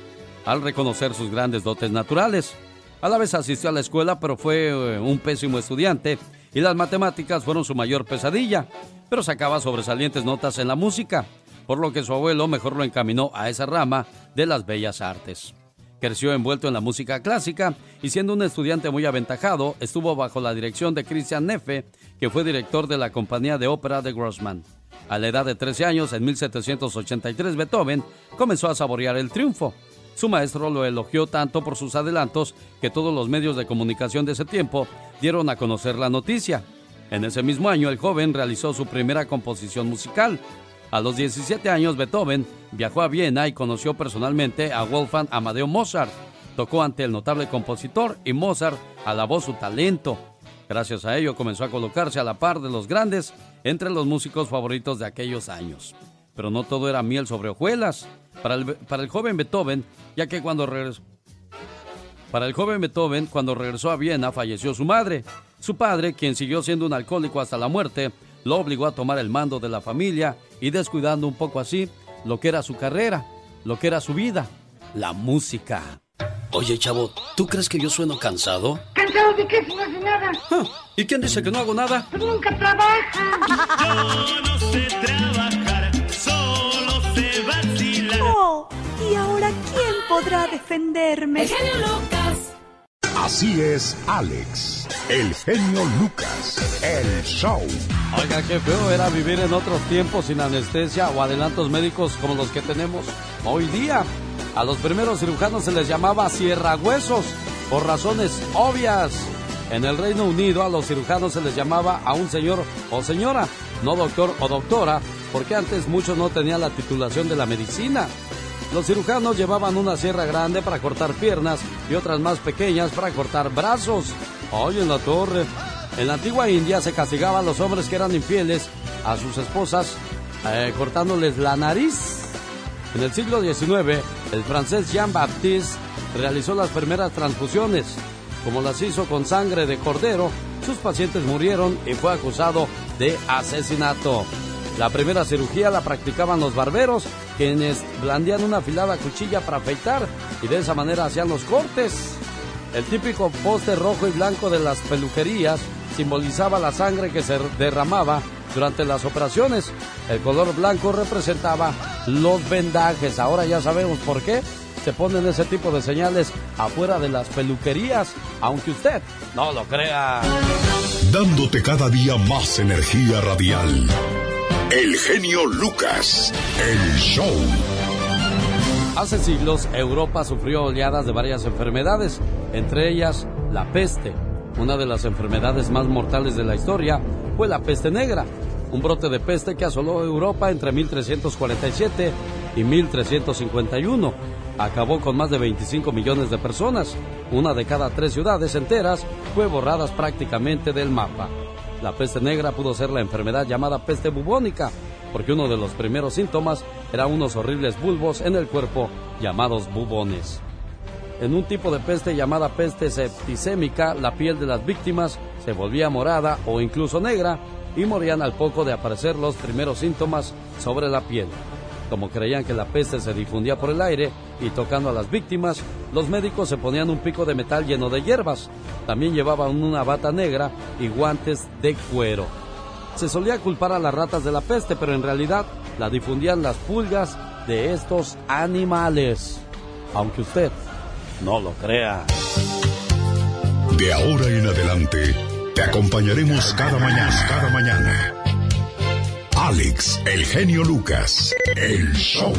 al reconocer sus grandes dotes naturales. A la vez asistió a la escuela, pero fue eh, un pésimo estudiante y las matemáticas fueron su mayor pesadilla, pero sacaba sobresalientes notas en la música, por lo que su abuelo mejor lo encaminó a esa rama de las bellas artes. Creció envuelto en la música clásica y siendo un estudiante muy aventajado, estuvo bajo la dirección de Christian Neffe, que fue director de la compañía de ópera de Grossman. A la edad de 13 años, en 1783, Beethoven comenzó a saborear el triunfo. Su maestro lo elogió tanto por sus adelantos que todos los medios de comunicación de ese tiempo dieron a conocer la noticia. En ese mismo año, el joven realizó su primera composición musical. A los 17 años, Beethoven viajó a Viena y conoció personalmente a Wolfgang Amadeo Mozart. Tocó ante el notable compositor y Mozart alabó su talento. Gracias a ello comenzó a colocarse a la par de los grandes entre los músicos favoritos de aquellos años. Pero no todo era miel sobre hojuelas. Para el, para el joven Beethoven, ya que cuando regresó, para el joven Beethoven, cuando regresó a Viena, falleció su madre. Su padre, quien siguió siendo un alcohólico hasta la muerte, lo obligó a tomar el mando de la familia y descuidando un poco así lo que era su carrera, lo que era su vida, la música. Oye, chavo, ¿tú crees que yo sueno cansado? ¿Cansado de qué si no hace nada? Ah, ¿Y quién dice que no hago nada? Pues nunca trabaja. Yo no sé trabajar, podrá defenderme? El genio Lucas. Así es, Alex, el genio Lucas, el show. Oiga, qué feo era vivir en otros tiempos sin anestesia o adelantos médicos como los que tenemos hoy día. A los primeros cirujanos se les llamaba cierrahuesos por razones obvias. En el Reino Unido a los cirujanos se les llamaba a un señor o señora, no doctor o doctora, porque antes muchos no tenían la titulación de la medicina. Los cirujanos llevaban una sierra grande para cortar piernas y otras más pequeñas para cortar brazos. Hoy en la torre. En la antigua India se castigaba a los hombres que eran infieles a sus esposas eh, cortándoles la nariz. En el siglo XIX, el francés Jean-Baptiste realizó las primeras transfusiones. Como las hizo con sangre de cordero, sus pacientes murieron y fue acusado de asesinato. La primera cirugía la practicaban los barberos, quienes blandían una afilada cuchilla para afeitar y de esa manera hacían los cortes. El típico poste rojo y blanco de las peluquerías simbolizaba la sangre que se derramaba durante las operaciones. El color blanco representaba los vendajes. Ahora ya sabemos por qué se ponen ese tipo de señales afuera de las peluquerías, aunque usted no lo crea. Dándote cada día más energía radial. El genio Lucas, el show. Hace siglos Europa sufrió oleadas de varias enfermedades, entre ellas la peste. Una de las enfermedades más mortales de la historia fue la peste negra, un brote de peste que asoló Europa entre 1347 y 1351. Acabó con más de 25 millones de personas. Una de cada tres ciudades enteras fue borradas prácticamente del mapa. La peste negra pudo ser la enfermedad llamada peste bubónica, porque uno de los primeros síntomas era unos horribles bulbos en el cuerpo llamados bubones. En un tipo de peste llamada peste septicémica, la piel de las víctimas se volvía morada o incluso negra y morían al poco de aparecer los primeros síntomas sobre la piel. Como creían que la peste se difundía por el aire y tocando a las víctimas, los médicos se ponían un pico de metal lleno de hierbas. También llevaban una bata negra y guantes de cuero. Se solía culpar a las ratas de la peste, pero en realidad la difundían las pulgas de estos animales. Aunque usted no lo crea. De ahora en adelante, te acompañaremos cada mañana, cada mañana. Alex, el genio Lucas, el show.